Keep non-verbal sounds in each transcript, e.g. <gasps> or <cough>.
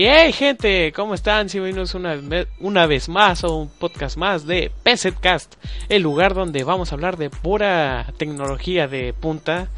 Y hey gente, ¿cómo están? Si venimos una, una vez más a un podcast más de PZCast, el lugar donde vamos a hablar de pura tecnología de punta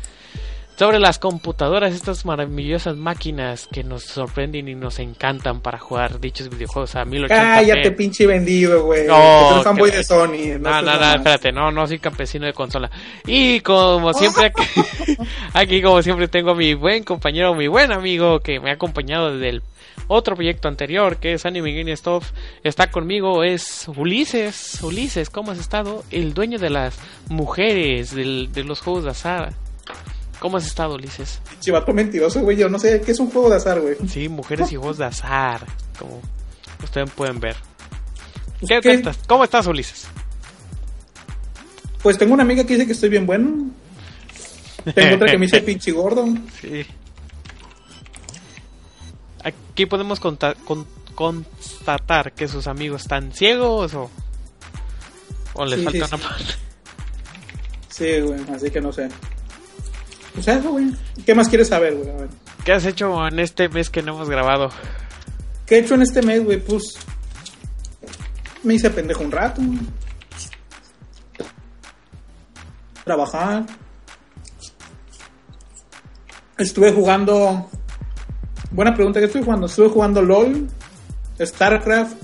sobre las computadoras, estas maravillosas máquinas que nos sorprenden y nos encantan para jugar dichos videojuegos a 1080p. Cállate, pinche vendido, güey. No, que fanboy de Sony. No, no, no, mamón. espérate, no, no soy campesino de consola. Y como <laughs> siempre, aquí, aquí como siempre tengo a mi buen compañero, mi buen amigo que me ha acompañado desde el otro proyecto anterior, que es Anime Game Stuff. Está conmigo, es Ulises. Ulises, ¿cómo has estado? El dueño de las mujeres del- de los juegos de azar. ¿Cómo has estado, Ulises? Chivato mentiroso, güey. Yo no sé qué es un juego de azar, güey. Sí, mujeres y juegos de azar, como ustedes pueden ver. ¿Qué, ¿Qué? qué estás? ¿Cómo estás, Ulises? Pues tengo una amiga que dice que estoy bien bueno. Tengo otra que me dice <laughs> pinche gordo. Sí. Aquí podemos con- constatar que sus amigos están ciegos o, o les Sí, falta sí, una sí. parte. Sí, güey. Así que no sé. Pues eso, güey. ¿Qué más quieres saber, güey? ¿Qué has hecho en este mes que no hemos grabado? ¿Qué he hecho en este mes, güey? Pues. Me hice pendejo un rato. güey. Trabajar. Estuve jugando. Buena pregunta, ¿qué estuve jugando? Estuve jugando LOL, StarCraft.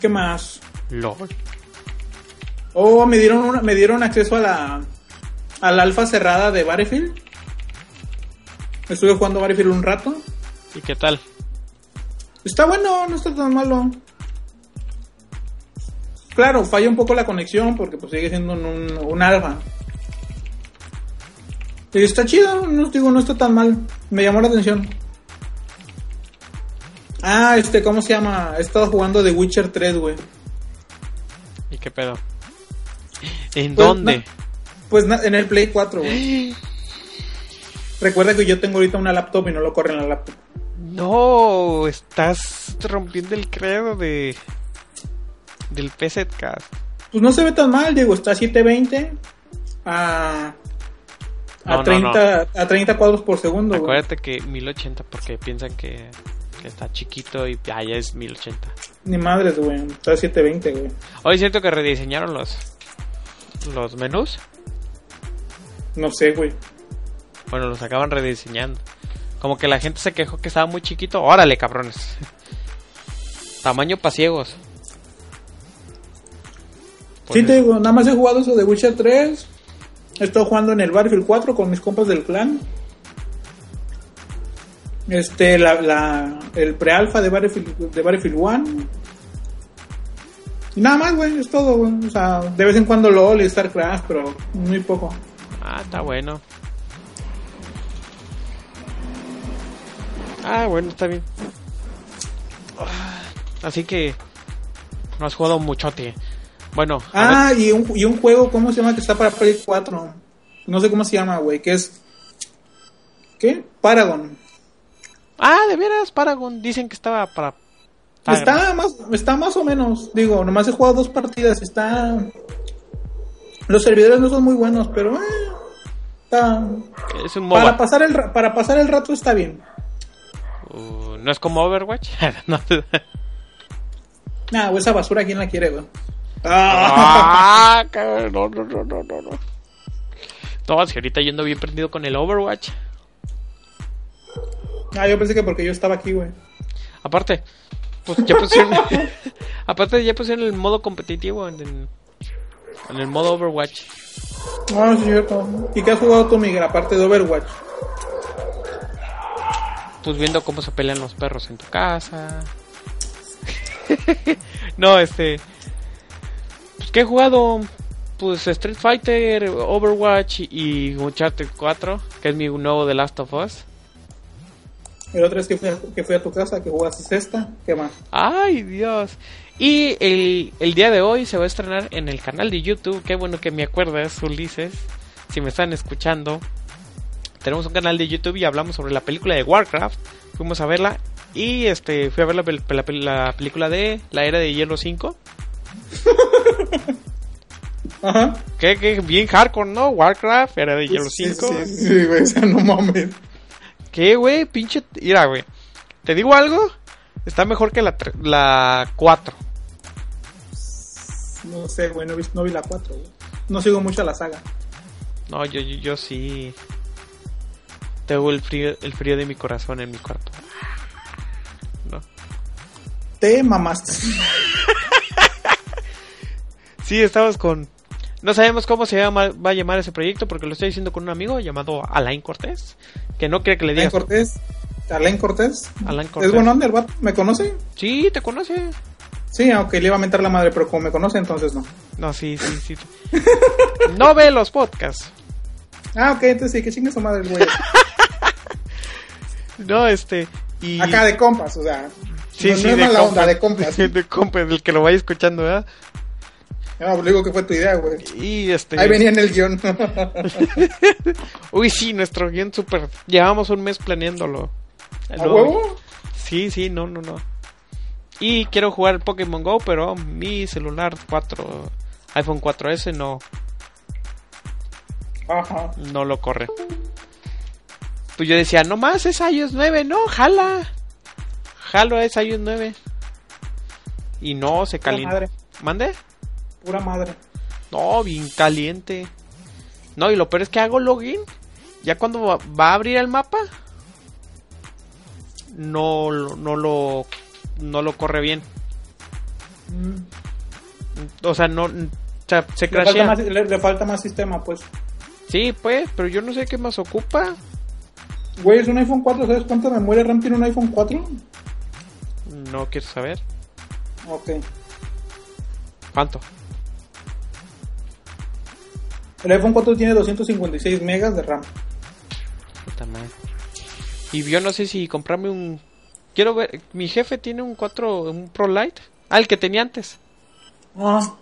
¿Qué más? LOL. Oh, me dieron una- me dieron acceso a la al alfa cerrada de Battlefield. Estuve jugando Battlefield un rato. ¿Y qué tal? Está bueno, no está tan malo. Claro, falla un poco la conexión porque pues sigue siendo un, un, un alfa. Y está chido, no digo, no está tan mal. Me llamó la atención. Ah, este, ¿cómo se llama? He estado jugando The Witcher 3, güey. ¿Y qué pedo? ¿En Pues, dónde? Pues en el Play 4, güey. <gasps> Recuerda que yo tengo ahorita una laptop y no lo corre en la laptop. No, estás rompiendo el credo de del PZCast. Pues no se ve tan mal, Diego. Está a 720 a, a, No, no, 30, a 30 cuadros por segundo. güey. Acuérdate que 1080 porque piensan que, que está chiquito y ah, ya es 1080. Ni madres, güey. Está a 720, güey. Hoy es cierto que rediseñaron los los menús. No sé, güey. Bueno, los acaban rediseñando. Como que la gente se quejó que estaba muy chiquito. Órale, cabrones. <laughs> Tamaño para ciegos. Sí, te digo, nada más he jugado eso de Witcher 3. He estado jugando en el Battlefield 4 con mis compas del clan. Este, la, la, el pre-alpha de Battlefield, de Battlefield 1. Y nada más, güey, es todo, güey. O sea, de vez en cuando LOL y StarCraft, pero muy poco. Ah, está bueno. Ah, bueno, está bien. Ah, Así que no has jugado muchote. Bueno, Ah, y un, y un juego, ¿cómo se llama? Que está para Play 4. No sé cómo se llama, güey, que es... ¿Qué? Paragon. ah, de veras, Paragon. Dicen que estaba para. Está más, está más o menos, digo, nomás he jugado dos partidas, está... Los servidores no son muy buenos, pero... eh, está... Es un Para pasar, el, ra- para pasar el rato está bien. Uh, ¿No es como Overwatch? <laughs> No. Nah, esa basura, ¿quién la quiere, güey? Ah. Ah, no, no, no, no, no. No, si ahorita yendo bien prendido con el Overwatch. Ah, yo pensé que porque yo estaba aquí, güey. Aparte, pues ya pusieron. <laughs> <laughs> aparte, ya pusieron el modo competitivo en el, en el modo Overwatch. Ah, sí, cierto. ¿Y qué has jugado tú, Miguel, aparte de Overwatch? Pues viendo cómo se pelean los perros en tu casa. <laughs> no, este. Pues que he jugado. Pues Street Fighter, Overwatch y Uncharted 4, que es mi nuevo The Last of Us. El otro es que fui a, que fui a tu casa, que jugaste esta. ¿Qué más? Ay, Dios. Y el, el día de hoy se va a estrenar en el canal de YouTube. Qué bueno que me acuerdas, Ulises. Si me están escuchando. Tenemos un canal de YouTube y hablamos sobre la película de Warcraft. Fuimos a verla. Y este fui a ver la, pel- la pel- la película de La Era de Hielo 5. <laughs> Ajá. Que, que bien hardcore, ¿no? Warcraft, Era de Hielo Sí, 5. Sí, sí, sí, güey, o sea, no mames. ¿Qué, güey? Pinche. Mira, güey. ¿Te digo algo? Está mejor que la, la 4. No sé, güey, no vi, no vi la 4, güey. No sigo mucho la saga. No, yo, yo, yo sí. Tengo el frío, el frío de mi corazón en mi cuerpo. No. Te mamaste. <laughs> Sí, estamos con. No sabemos cómo se llama, va a llamar ese proyecto porque lo estoy diciendo con un amigo llamado Alain Cortés. Que no quiere que le Alain digas. Cortés. Alain Cortés. Alain Cortés. Es buen onda el vato. ¿Me conoce? Sí, te conoce. Sí, aunque le iba a mentar la madre, pero como me conoce, entonces no. No, sí, sí, sí. <laughs> no ve los podcasts. Ah, ok, entonces sí, que chingue su madre el güey. <laughs> No, este. Y... Acá de compas, o sea. Sí, no, sí, no es de mala onda, compas. de compas. <laughs> de compas, el que lo vaya escuchando, ¿verdad? No, le digo que fue tu idea, güey. Y este. Ahí venía en el guion. <laughs> Uy, sí, nuestro guion súper. Llevamos un mes planeándolo. ¿A No, huevo? Sí, sí, no, no, no. Y quiero jugar Pokémon Go, pero mi celular 4, iPhone 4S no, Ajá. no lo corre. Pues yo decía, no más es iOS 9, no, jala. Jalo es iOS 9. Y no, se calienta. ¿Mande? Pura madre. No, bien caliente. No, y lo peor es que hago login. Ya cuando va, a abrir el mapa, no, lo- no lo no lo corre bien. O sea, no o sea, se Le falta, más, le, le falta más sistema, pues. Sí, pues, pero yo no sé qué más ocupa. Güey, es un iPhone 4, ¿sabes cuánta memoria RAM tiene un iPhone 4? No quiero saber. Ok. ¿Cuánto? El iPhone 4 tiene 256 megas de RAM. Puta madre. Y yo no sé si comprarme un Quiero ver, mi jefe tiene un 4, un Pro Lite. Ah, el que tenía antes. Ah.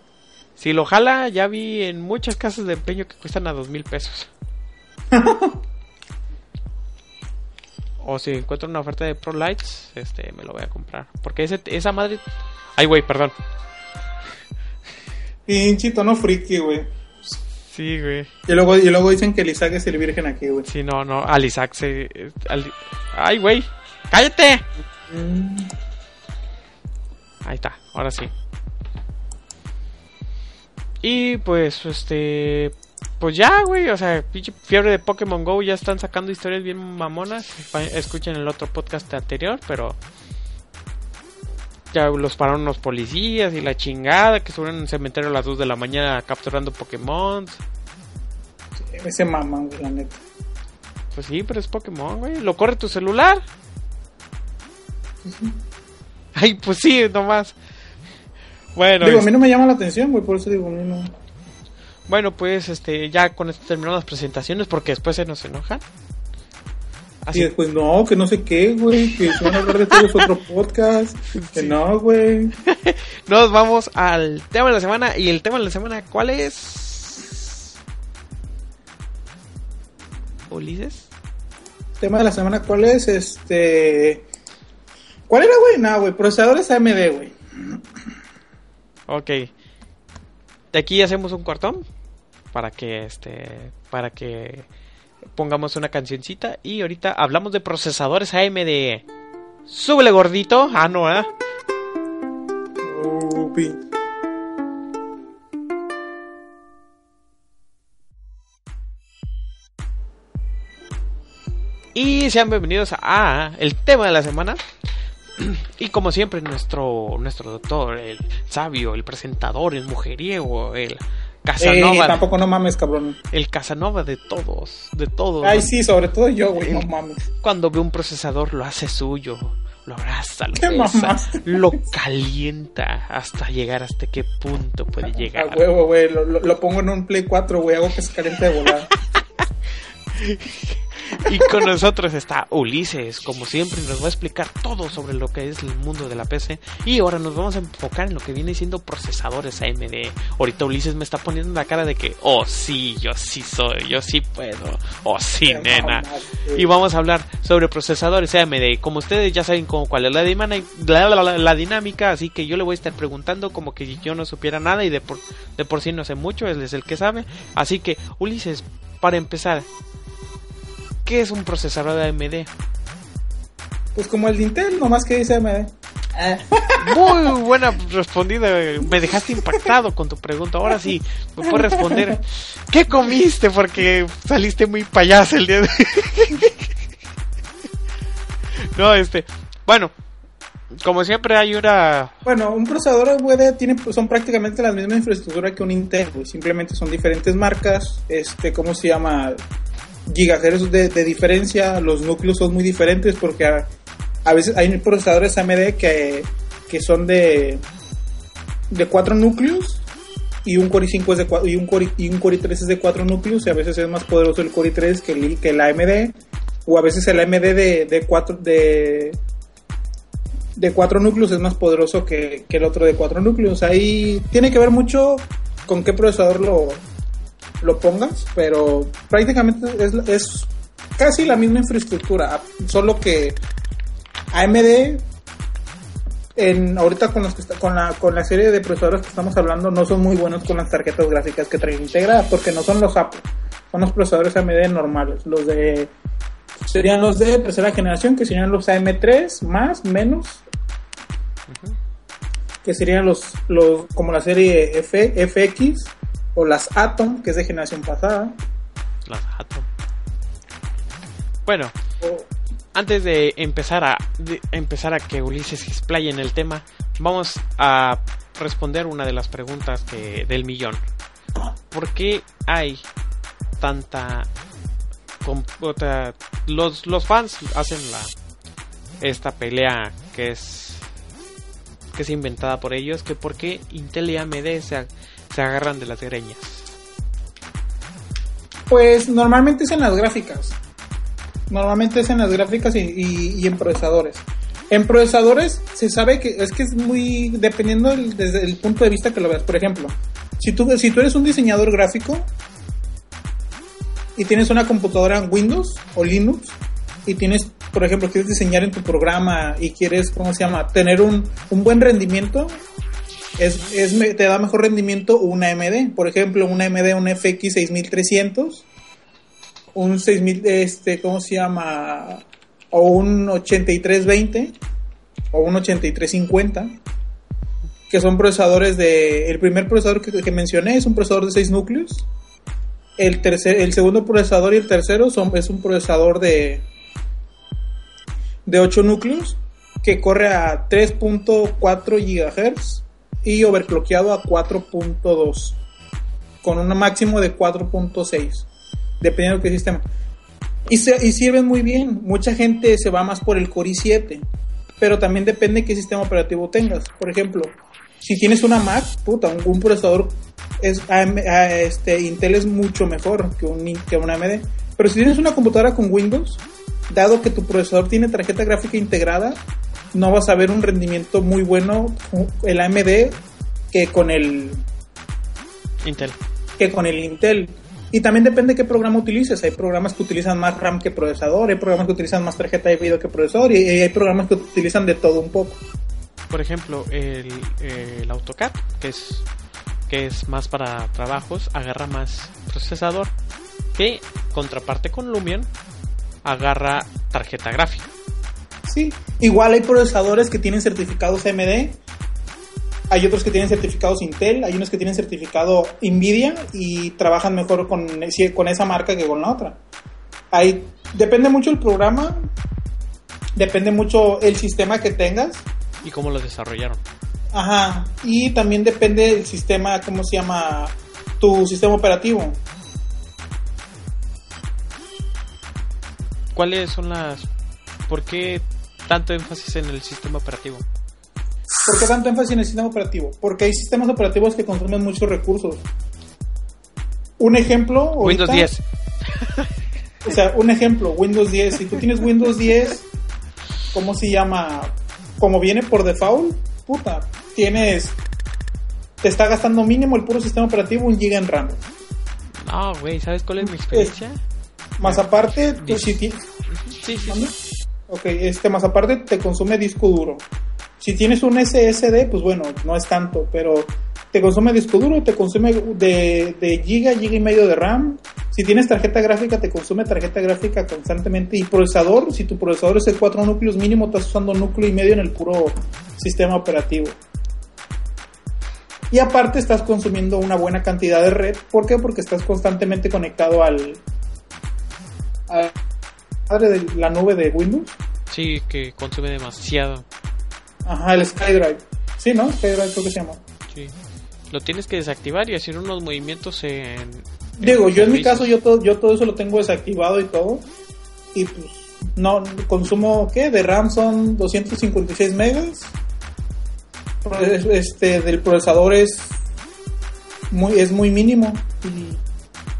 Si lo jala, ya vi en muchas casas de empeño que cuestan a dos mil pesos. <laughs> o si encuentro una oferta de Pro Lights, este, me lo voy a comprar. Porque ese, esa madre... Ay, güey, perdón. Pinche tono friki, güey. Sí, güey. Y luego, y luego dicen que el Isaac es el virgen aquí, güey. Sí, no, no, al Isaac se... al- Ay, güey. ¡Cállate! Ahí está, ahora sí. Y pues, este. Pues ya, güey. O sea, pinche fiebre de Pokémon Go. Ya están sacando historias bien mamonas. Escuchen el otro podcast anterior, pero. Ya los pararon los policías y la chingada. Que estuvieron en el cementerio a las 2 de la mañana capturando Pokémon. Ese güey, la neta. Pues sí, pero es Pokémon, güey. Lo corre tu celular. Ay, pues sí, nomás. Bueno, digo, a mí no me llama la atención, güey, por eso digo, a mí no. bueno, pues este, ya con esto terminamos las presentaciones porque después se nos enojan. Y Así, después, no, que no sé qué, güey, que se van a hablar de todos otro podcast. <laughs> Que no, güey. <laughs> nos vamos al tema de la semana. Y el tema de la semana, ¿cuál es? Ulises. Tema de la semana, ¿cuál es? Este. ¿Cuál era, güey? No, güey, procesadores AMD, güey. Ok. De aquí hacemos un cortón para que este para que pongamos una cancioncita y ahorita hablamos de procesadores AMD. Súbele gordito. Ah, no, ¿eh? Y sean bienvenidos a el tema de la semana. Y como siempre, nuestro, nuestro doctor, el sabio, el presentador, el mujeriego, el Eh, Casanova, tampoco no mames, cabrón. el Casanova de todos, de todos. Ay, sí, sobre todo yo, güey, no mames. Cuando ve un procesador lo hace suyo, lo abraza, lo besa, lo calienta hasta llegar hasta qué punto puede A llegar. huevo, güey, lo, pongo en un Play 4, güey, hago que se caliente de volada. <laughs> Y con nosotros está Ulises, como siempre nos va a explicar todo sobre lo que es el mundo de la PC. Y ahora nos vamos a enfocar en lo que viene siendo procesadores AMD. Ahorita Ulises me está poniendo la cara de que, oh sí, yo sí soy, yo sí puedo, oh sí, nena. Y vamos a hablar sobre procesadores AMD. Como ustedes ya saben como cuál es la, la- la- la dinámica, así que yo le voy a estar preguntando como que yo no supiera nada y de por, de por sí no sé mucho, él es el que sabe. Así que, Ulises, para empezar, ¿qué es un procesador de AMD? Pues como el de Intel, nomás que dice AMD. Ah, Muy buena respondida, me dejaste impactado con tu pregunta. Ahora sí, me puedes responder. ¿Qué comiste? Porque saliste muy payaso el día de No, este, bueno, como siempre hay una Bueno, un procesador AMD tiene, son prácticamente la misma infraestructura que un Intel. Simplemente son diferentes marcas, este, ¿cómo se llama? Gigahertz de, diferencia, los núcleos son muy diferentes porque a, veces hay procesadores AMD que, que son de de cuatro núcleos y un Core i5 es de y un Core, y un Core i3 es de cuatro núcleos y a veces es más poderoso el Core i3 que el, que el AMD o a veces el AMD de, de cuatro de de cuatro núcleos es más poderoso que, que el otro de cuatro núcleos. Ahí tiene que ver mucho con qué procesador lo, lo pongas, pero prácticamente es, es casi la misma infraestructura, solo que AMD en, ahorita con, los que está- con, la, con la serie de procesadores que estamos hablando no son muy buenos con las tarjetas gráficas que traen integradas porque no son los Apple, son los procesadores AMD normales, los de serían los de tercera generación que serían los AM3 más menos que serían los, los como la serie F, FX o las Atom que es de generación pasada las Atom. Bueno, antes de empezar a empezar a que Ulises se explaye en el tema, vamos a responder una de las preguntas del millón. ¿Por qué hay tanta los los fans hacen la esta pelea que es que es inventada por ellos que por qué Intel y AMD se, se agarran de las greñas? Pues normalmente es en las gráficas. Normalmente es en las gráficas y, y- en procesadores. En procesadores se sabe que es que es muy dependiendo del- desde el punto de vista que lo veas. Por ejemplo, si tú, si tú eres un diseñador gráfico y tienes una computadora en Windows o Linux y tienes, por ejemplo, quieres diseñar en tu programa y quieres, ¿cómo se llama?, tener un, un buen rendimiento, es, es te da mejor rendimiento una AMD. Por ejemplo, una AMD, un FX 6300, un 6000, este, ¿cómo se llama? O un 8320 o un 8350, que son procesadores de... El primer procesador que, que mencioné es un procesador de 6 núcleos. El, tercer, el segundo procesador y el tercero son, es un procesador de, de 8 núcleos que corre a 3.4 GHz y overclockeado a 4.2 con un máximo de 4.6 dependiendo de qué sistema. Y, se- y sirven muy bien. Mucha gente se va más por el Core i7 pero también depende de qué sistema operativo tengas. Por ejemplo si tienes una Mac puta un, un procesador es este Intel es mucho mejor que un que una AMD pero si tienes una computadora con Windows dado que tu procesador tiene tarjeta gráfica integrada no vas a ver un rendimiento muy bueno el AMD que con el Intel. que con el Intel. Y también depende de qué programa utilices. Hay programas que utilizan más RAM que procesador, hay programas que utilizan más tarjeta de video que procesador y hay programas que utilizan de todo un poco. por ejemplo, el, el AutoCAD, que es, que es más para trabajos, agarra más procesador, que contraparte con Lumion, agarra tarjeta gráfica. Sí, igual hay procesadores que tienen certificados AMD Hay otros que tienen certificados Intel, hay unos que tienen certificado Nvidia y trabajan mejor con, con esa marca que con la otra. Hay, depende mucho el programa, depende mucho el sistema que tengas. ¿Y cómo lo desarrollaron? Ajá, y también depende del sistema, ¿cómo se llama? Tu sistema operativo. ¿Cuáles son las... ¿Por qué tanto énfasis en el sistema operativo? ¿Por qué tanto énfasis en el sistema operativo? Porque hay sistemas operativos que consumen muchos recursos. Un ejemplo... ahorita- Windows 10. <laughs> O sea, un ejemplo, Windows 10. Si tú tienes Windows 10, ¿cómo se llama? Como viene por default, puta, tienes... Te está gastando mínimo el puro sistema operativo un giga en RAM. No, güey, ¿sabes cuál es mi experiencia? Más aparte, tú si ti- Sí, sí, sí. Ok, este, más aparte te consume disco duro. Si tienes un SSD, pues bueno, no es tanto, pero te consume disco duro, te consume de, de giga, giga y medio de RAM. Si tienes tarjeta gráfica, te consume tarjeta gráfica constantemente. Y procesador, si tu procesador es de 4 núcleos mínimo, estás usando núcleo y medio en el puro sistema operativo. Y aparte estás consumiendo una buena cantidad de red. ¿Por qué? Porque estás constantemente conectado al... madre de la nube de Windows. Sí, que consume demasiado. Ajá, el SkyDrive. Sí, ¿no? SkyDrive creo que se llama. Sí. Lo tienes que desactivar y hacer unos movimientos en... Digo, yo en mi caso, yo todo, yo todo eso lo tengo desactivado y todo. Y pues, no, consumo, ¿qué? De RAM son 256 megas. Pues, Este, del procesador es muy, es muy mínimo. Y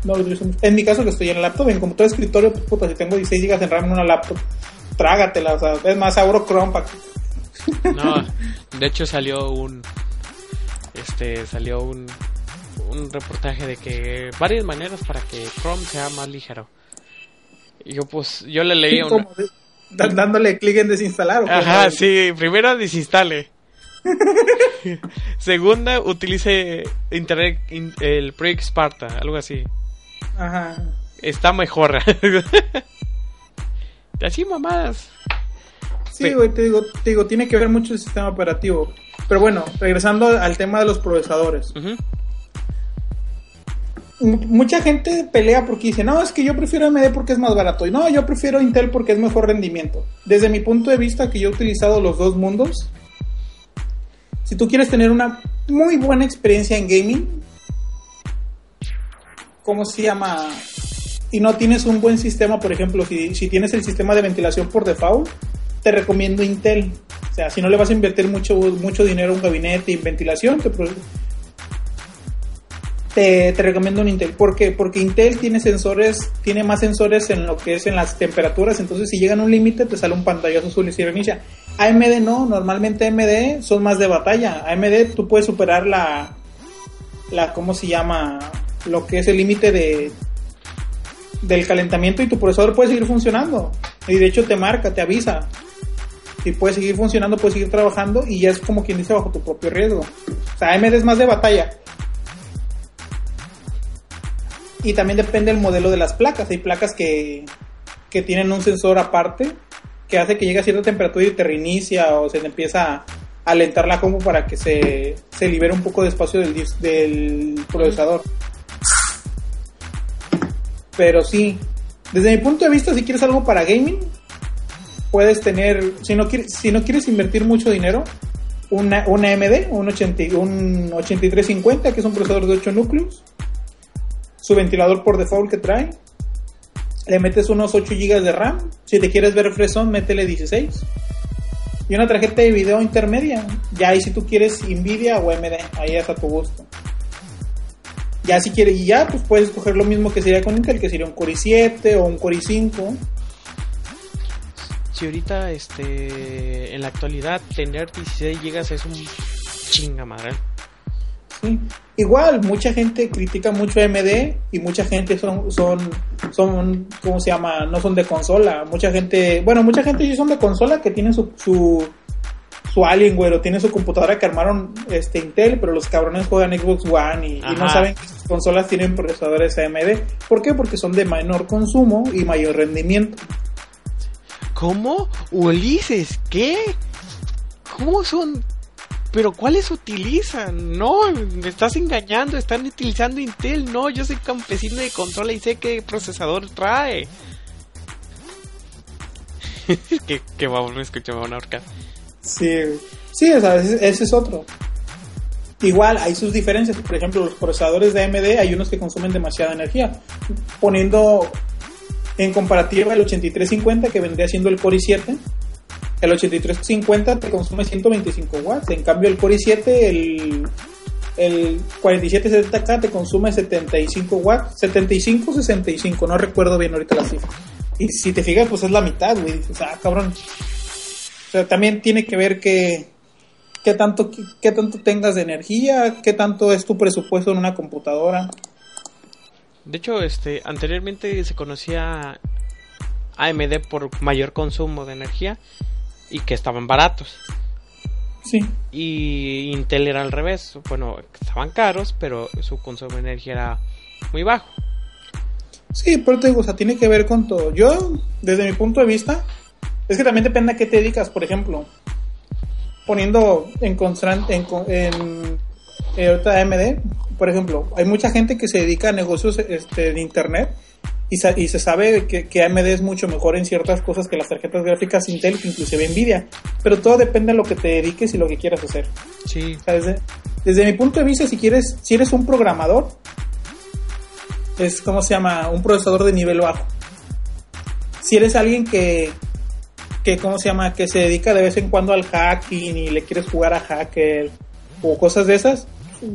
no lo utilizo mucho. En mi caso, que estoy en el laptop, en computador de escritorio, pues puta, si tengo 16 GB en RAM en una laptop, trágatela. O sea, es más, abro Chrome para <laughs> No, <laughs> de hecho salió un... Este, salió un... Un reportaje de que varias maneras para que Chrome sea más ligero. Y yo pues, yo le leí da- dándole clic en desinstalar. ¿o? Ajá, sí, primero desinstale. <laughs> Segunda, utilice internet, in- el Project Sparta, algo así. Ajá. Está mejor. <laughs> así mamadas. Sí, güey, te digo, te digo, tiene que ver mucho el sistema operativo. Pero bueno, regresando al tema de los procesadores. Mucha gente pelea porque dice, no, es que yo prefiero AMD porque es más barato. Y no, yo prefiero Intel porque es mejor rendimiento. Desde mi punto de vista, que yo he utilizado los dos mundos, si tú quieres tener una muy buena experiencia en gaming, ¿cómo se llama? Y no tienes un buen sistema, por ejemplo, si, si tienes el sistema de ventilación por default, te recomiendo Intel. O sea, si no le vas a invertir mucho, mucho dinero a un gabinete y ventilación, te, te, recomiendo un Intel. ¿Por qué? Porque Intel tiene sensores, tiene más sensores en lo que es en las temperaturas, entonces si llegan a un límite te sale un pantallazo azul y se reinicia. AMD no, normalmente AMD son más de batalla. AMD tú puedes superar la, la ¿cómo se llama? Lo que es el límite de del calentamiento y tu procesador puede seguir funcionando. Y de hecho te marca, te avisa. Y puede seguir funcionando, puede seguir trabajando y ya es como quien dice bajo tu propio riesgo. O sea, AMD es más de batalla. Y también depende del modelo de las placas. Hay placas que, que tienen un sensor aparte que hace que llegue a cierta temperatura y te reinicia o se empieza a alentar la compu para que se, se libere un poco de espacio del, del procesador. Pero sí, desde mi punto de vista, si quieres algo para gaming, puedes tener, si no quieres, si no quieres invertir mucho dinero, una, una AMD, un, 80, y- un 8350, que es un procesador de 8 núcleos, su ventilador por default que trae, le metes unos 8 GB de RAM, si te quieres ver fresón, métele 16. Y una tarjeta de video intermedia. Ya ahí si tú quieres Nvidia o AMD, ahí es a tu gusto. Ya si quieres, y ya pues puedes escoger lo mismo que sería con Intel, que sería un Core i7 o un Core i5. Si ahorita, este, en la actualidad, tener 16 GB es un chinga madre. Sí. Igual, mucha gente critica mucho AMD y mucha gente son, son, son, ¿cómo se llama? No son de consola. Mucha gente, bueno, mucha gente sí son de consola que tienen su, su, su Alienware o tienen su computadora que armaron este Intel, pero los cabrones juegan Xbox One y, y no saben que sus consolas tienen procesadores AMD. ¿Por qué? Porque son de menor consumo y mayor rendimiento. ¿Cómo? Ulises, ¿qué? ¿Cómo son? pero ¿cuáles utilizan? No, me estás engañando, están utilizando Intel. No, yo soy campesino de consola y sé qué procesador trae. <laughs> que, que vamos, me escuché, me van a ahorcar. Sí, sí, o sea, ese, ese es otro. Igual hay sus diferencias. Por ejemplo, los procesadores de AMD hay unos que consumen demasiada energía. Poniendo en comparativa el 8350 que vendría siendo el Core i7, el 8350 te consume 125 watts. En cambio, el Core i7, el, el 4770K te consume 75 watts. 75 65, no recuerdo bien ahorita la cifra. Y si te fijas, pues es la mitad, güey. Dices, ah, cabrón. O sea, también tiene que ver que qué tanto, qué tanto tengas de energía, qué tanto es tu presupuesto en una computadora. De hecho, este, anteriormente se conocía AMD por mayor consumo de energía y que estaban baratos. Sí. Y Intel era al revés. Bueno, estaban caros, pero su consumo de energía era muy bajo. Sí, pero te digo, o sea, tiene que ver con todo. Yo, desde mi punto de vista, es que también depende a qué te dedicas, por ejemplo. Poniendo en constante, en, en, eh, ahorita AMD, por ejemplo, hay mucha gente que se dedica a negocios este, de internet y, sa- y se sabe que, que AMD es mucho mejor en ciertas cosas que las tarjetas gráficas Intel, que inclusive Nvidia. Pero todo depende de lo que te dediques y lo que quieras hacer. Sí. O sea, desde, desde mi punto de vista, si quieres, si eres un programador, es como se llama, un procesador de nivel bajo. Si eres alguien que, que cómo se llama, que se dedica de vez en cuando al hacking y le quieres jugar a hacker o cosas de esas,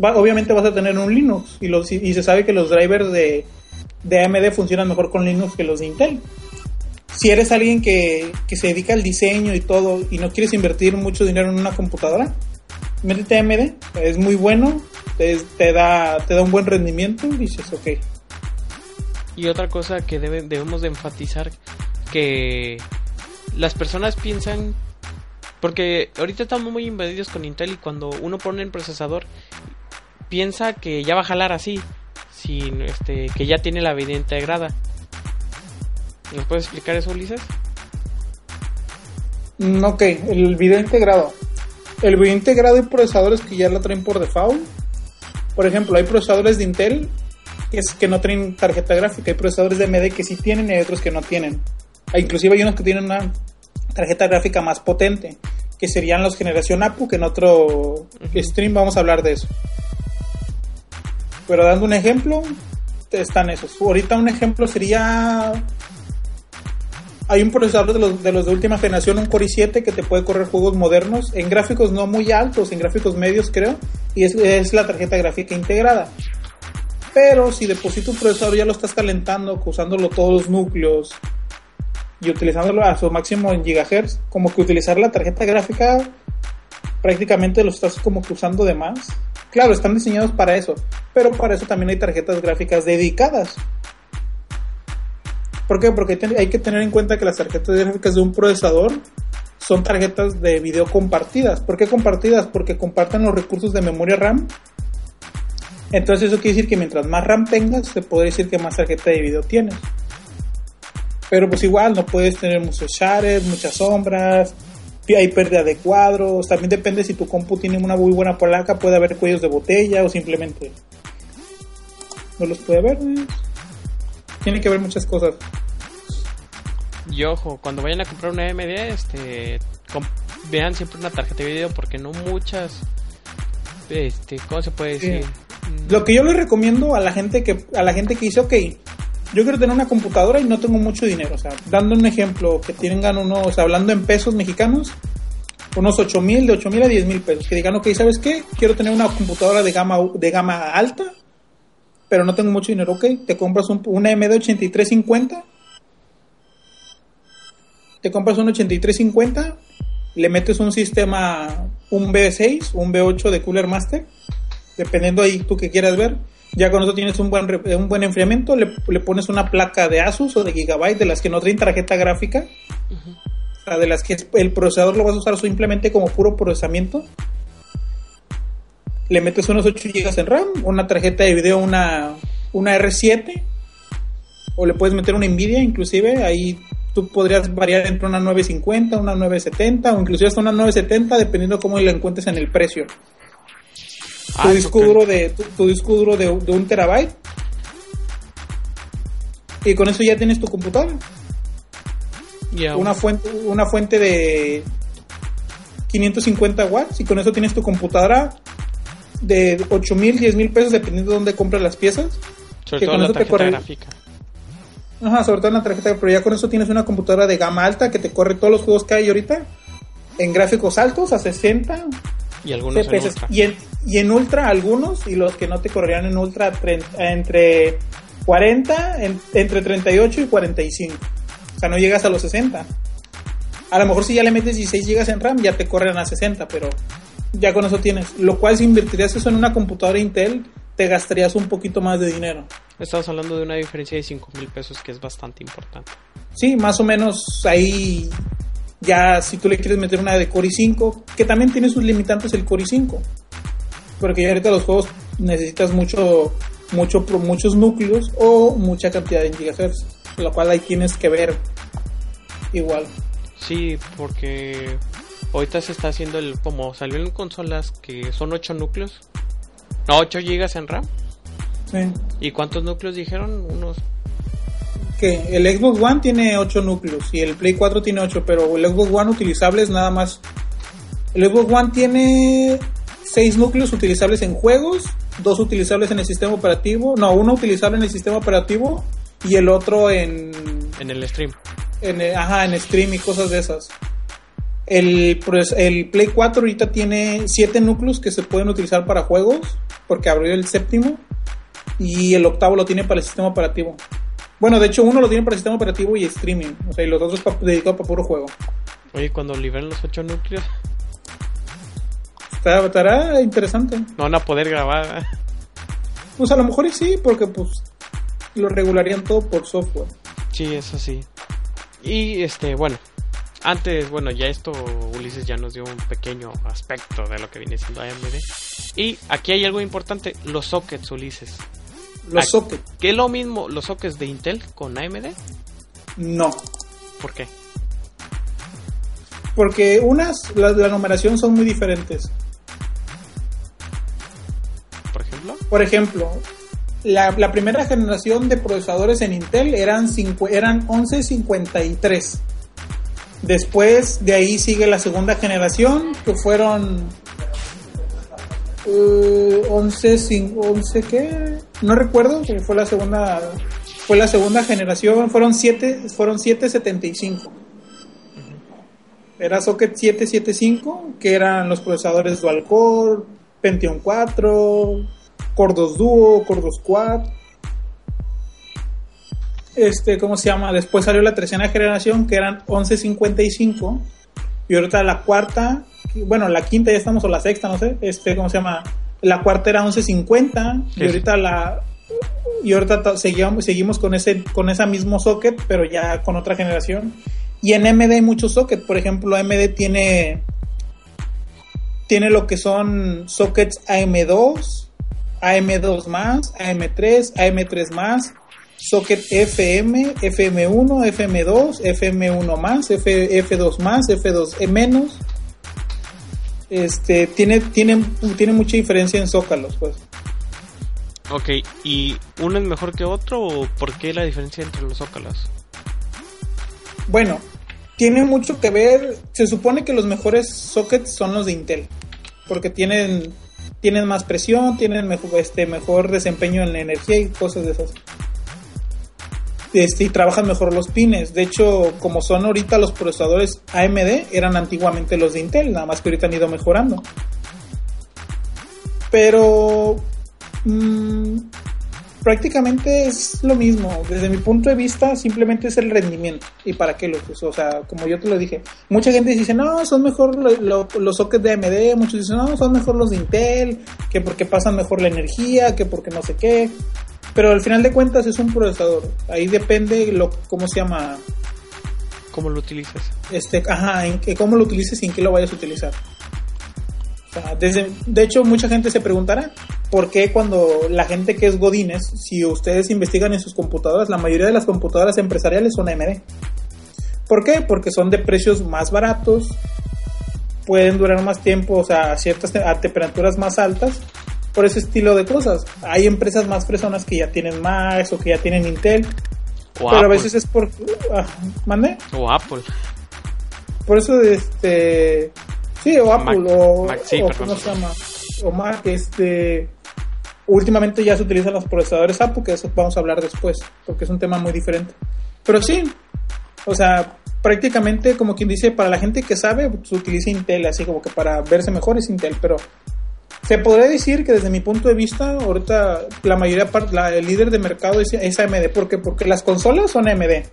obviamente vas a tener un Linux y, los, y se sabe que los drivers de, de AMD funcionan mejor con Linux que los de Intel. Si eres alguien que, que se dedica al diseño y todo y no quieres invertir mucho dinero en una computadora, métete AMD, es muy bueno, te, da, te da un buen rendimiento y dices, ok. Y otra cosa que debe- debemos de enfatizar que las personas piensan porque ahorita estamos muy invadidos con Intel y cuando uno pone el procesador piensa que ya va a jalar así, sin este que ya tiene la vida integrada. ¿Nos puedes explicar eso, Ulises? Mm, ok, el video integrado. El video integrado hay procesadores que ya lo traen por default. Por ejemplo, hay procesadores de Intel que, es, que no traen tarjeta gráfica. Hay procesadores de AMD que sí tienen y hay otros que no tienen. Ah, Inclusive hay unos que tienen una tarjeta gráfica más potente, que serían los generación APU, que en otro stream vamos a hablar de eso. Pero dando un ejemplo, están esos. Ahorita un ejemplo sería hay un procesador de los, de los de última generación, un Core i7, que te puede correr juegos modernos en gráficos no muy altos, en gráficos medios creo, y es, es la tarjeta gráfica integrada. Pero si de por sí tu procesador ya lo estás calentando, usándolo todos los núcleos y utilizándolo a su máximo en gigahertz, como que utilizar la tarjeta gráfica prácticamente lo estás como que usando de más. Claro, están diseñados para eso, pero para eso también hay tarjetas gráficas dedicadas. ¿Por qué? Porque hay que tener en cuenta que las tarjetas gráficas de un procesador son tarjetas de video compartidas. ¿Por qué compartidas? Porque comparten los recursos de memoria RAM. Entonces eso quiere decir que mientras más RAM tengas, se puede decir que más tarjeta de video tienes. Pero pues igual no puedes tener muchos shares, muchas sombras, hay pérdida de cuadros, también depende si tu compu tiene una muy buena placa, puede haber cuellos de botella o simplemente no los puede ver. ¿eh? Tiene que ver muchas cosas. Y ojo, cuando vayan a comprar una AMD, este, vean siempre una tarjeta de video porque no muchas, este, ¿cómo se puede Sí. decir? Lo que yo les recomiendo a la gente que a la gente que dice, ok, yo quiero tener una computadora y no tengo mucho dinero, o sea, dando un ejemplo, que tengan unos, hablando en pesos mexicanos, unos 8 mil, de 8 mil a 10 mil pesos, que digan, ok, ¿sabes qué? Quiero tener una computadora de gama, de gama alta, pero no tengo mucho dinero, ok, te compras un, una AMD 8350, te compras un 8350, le metes un sistema, un B6, un B8 de Cooler Master, dependiendo ahí tú que quieras ver. Ya con eso tienes un buen, re- un buen enfriamiento, le, le pones una placa de Asus o de Gigabyte, de las que no traen tarjeta gráfica, o sea, de las que el procesador lo vas a usar simplemente como puro procesamiento. Le metes unos 8 GB en RAM, una tarjeta de video, una, una R7, o le puedes meter una Nvidia inclusive, ahí tú podrías variar entre una 950, una 970 o inclusive hasta una 970 dependiendo cómo la encuentres en el precio. Tu Ah, disco ok. duro de tu, tu disco duro de, de un terabyte y con eso ya tienes tu computadora. Ya, Una fuente una fuente de 550 watts y con eso tienes tu computadora de 8 mil, 10 mil pesos dependiendo de dónde compras las piezas. sobre que todo con la eso te tarjeta corre- gráfica. Ajá, sobre todo en la tarjeta, pero ya con eso tienes una computadora de gama alta que te corre todos los juegos que hay ahorita en gráficos altos a 60 Y algunos en FPS. ultra. Y en, y en ultra algunos y los que no te correrían en ultra tre- entre 40, en- entre 38 y 45. O sea, no llegas a los 60. A lo mejor si ya le metes 16 GB en RAM ya te corren a 60, pero ya con eso tienes. Lo cual si invertirías eso en una computadora Intel te gastarías un poquito más de dinero. Estamos hablando de una diferencia de 5 mil pesos que es bastante importante. Sí, más o menos ahí ya si tú le quieres meter una de Core i5, que también tiene sus limitantes el Core i5. Porque ya ahorita los juegos necesitas mucho, mucho, muchos núcleos o mucha cantidad de gigahertz, lo cual ahí tienes que ver igual. Sí, porque ahorita se está haciendo el como salió en consolas que son 8 núcleos. No, 8 gigas en RAM. Sí. ¿Y cuántos núcleos dijeron? Unos Que el Xbox One tiene 8 núcleos y el Play 4 tiene 8, pero el Xbox One utilizable es nada más. El Xbox One tiene 6 núcleos utilizables en juegos, 2 utilizables en el sistema operativo, no, uno utilizable en el sistema operativo y el otro en, en el stream. en, eh, ajá, en stream y cosas de esas. El, pues, el Play 4 ahorita tiene 7 núcleos que se pueden utilizar para juegos, porque abrió el séptimo, y el octavo lo tiene para el sistema operativo. Bueno, de hecho uno lo tiene para sistema operativo y streaming, o sea, y los otros dedicados para puro juego. Oye, cuando liberen los 8 núcleos, Está- Estará interesante. no van a poder grabar. Pues a lo mejor y sí, porque pues lo regularían todo por software. Sí, eso sí. Y este, bueno, antes, bueno, ya esto Ulises ya nos dio un pequeño aspecto de lo que viene siendo AMD. Y aquí hay algo importante, los sockets, Ulises. Los Ah. sockets, ¿Qué es lo mismo los sockets de Intel con AMD? no. ¿Por qué? Porque unas, la, la numeración son muy diferentes. Por ejemplo. Por ejemplo, la, la primera generación de procesadores en Intel eran, cincu- eran 1153. Después de ahí sigue la segunda generación, que fueron eh, 11, cin- 11 ¿qué? No recuerdo, fue la segunda fue la segunda generación, fueron 7 fueron 775. Era socket 775, que eran los procesadores dual core, Pentium 4, Core 2 Duo, Core 2 Quad. Este, ¿cómo se llama? Después salió la tercera generación, que eran 1155. Y ahorita la cuarta, bueno, la quinta ya estamos, o la sexta, no sé. Este, ¿cómo se llama? La cuarta era 1150. Sí. Y ahorita la. Y ahorita ta- seguimos, seguimos con ese con esa mismo socket, pero ya con otra generación. Y en AMD hay muchos sockets. Por ejemplo, AMD tiene tiene lo que son sockets AM2, AM2 más, AM3, AM3 más, socket FM, FM1, FM2, FM1 más, F, F2 más, F2 menos. Este, tiene, tiene, tiene mucha diferencia en zócalos, pues. Ok, ¿y uno es mejor que otro o por qué la diferencia entre los zócalos? Bueno, tiene mucho que ver. Se supone que los mejores sockets son los de Intel, porque tienen tienen más presión, tienen mejor este mejor desempeño en la energía y cosas de esas. Este, y trabajan mejor los pines. De hecho, como son ahorita los procesadores AMD, eran antiguamente los de Intel, nada más que ahorita han ido mejorando. Pero mm, prácticamente es lo mismo. Desde mi punto de vista, simplemente es el rendimiento. ¿Y para qué lo uso? O sea, como yo te lo dije, mucha gente dice, no, son mejor lo- lo- los sockets de AMD. Muchos dicen, no, son mejor los de Intel, que porque pasan mejor la energía, que porque no sé qué. Pero al final de cuentas es un procesador. Ahí depende lo, cómo se llama, ¿Cómo lo utilizas? este, ajá, en cómo lo utilices y en qué lo vayas a utilizar. O sea, desde, de hecho, mucha gente se preguntará por qué cuando la gente que es Godines, si ustedes investigan en sus computadoras, la mayoría de las computadoras empresariales son AMD. ¿Por qué? Porque son de precios más baratos, pueden durar más tiempo, o sea, a ciertas a temperaturas más altas, por ese estilo de cosas. Hay empresas más personas que ya tienen más o que ya tienen Intel, O pero a veces es por... ah, ¿Mande? O Apple. Por eso, este. Sí, o Apple, Mac- o, Mac, sí, o. ¿cómo se llama? O Mac, este. Últimamente ya se utilizan los procesadores Apple, que eso vamos a hablar después, porque es un tema muy diferente. Pero sí, o sea, prácticamente, como quien dice, para la gente que sabe, se utiliza Intel, así como que para verse mejor es Intel, pero se podría decir que desde mi punto de vista, ahorita la mayoría, la, el líder de mercado es, es AMD. ¿Por qué? Porque las consolas son AMD.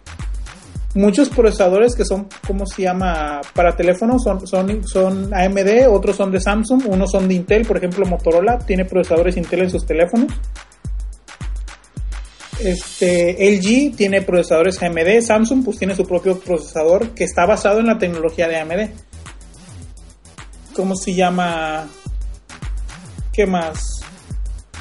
Muchos procesadores que son, ¿cómo se llama? Para teléfonos son, son, son AMD, otros son de Samsung, unos son de Intel, por ejemplo Motorola tiene procesadores Intel en sus teléfonos. Este, LG tiene procesadores AMD, Samsung pues tiene su propio procesador que está basado en la tecnología de AMD. ¿Cómo se llama? ¿Qué más?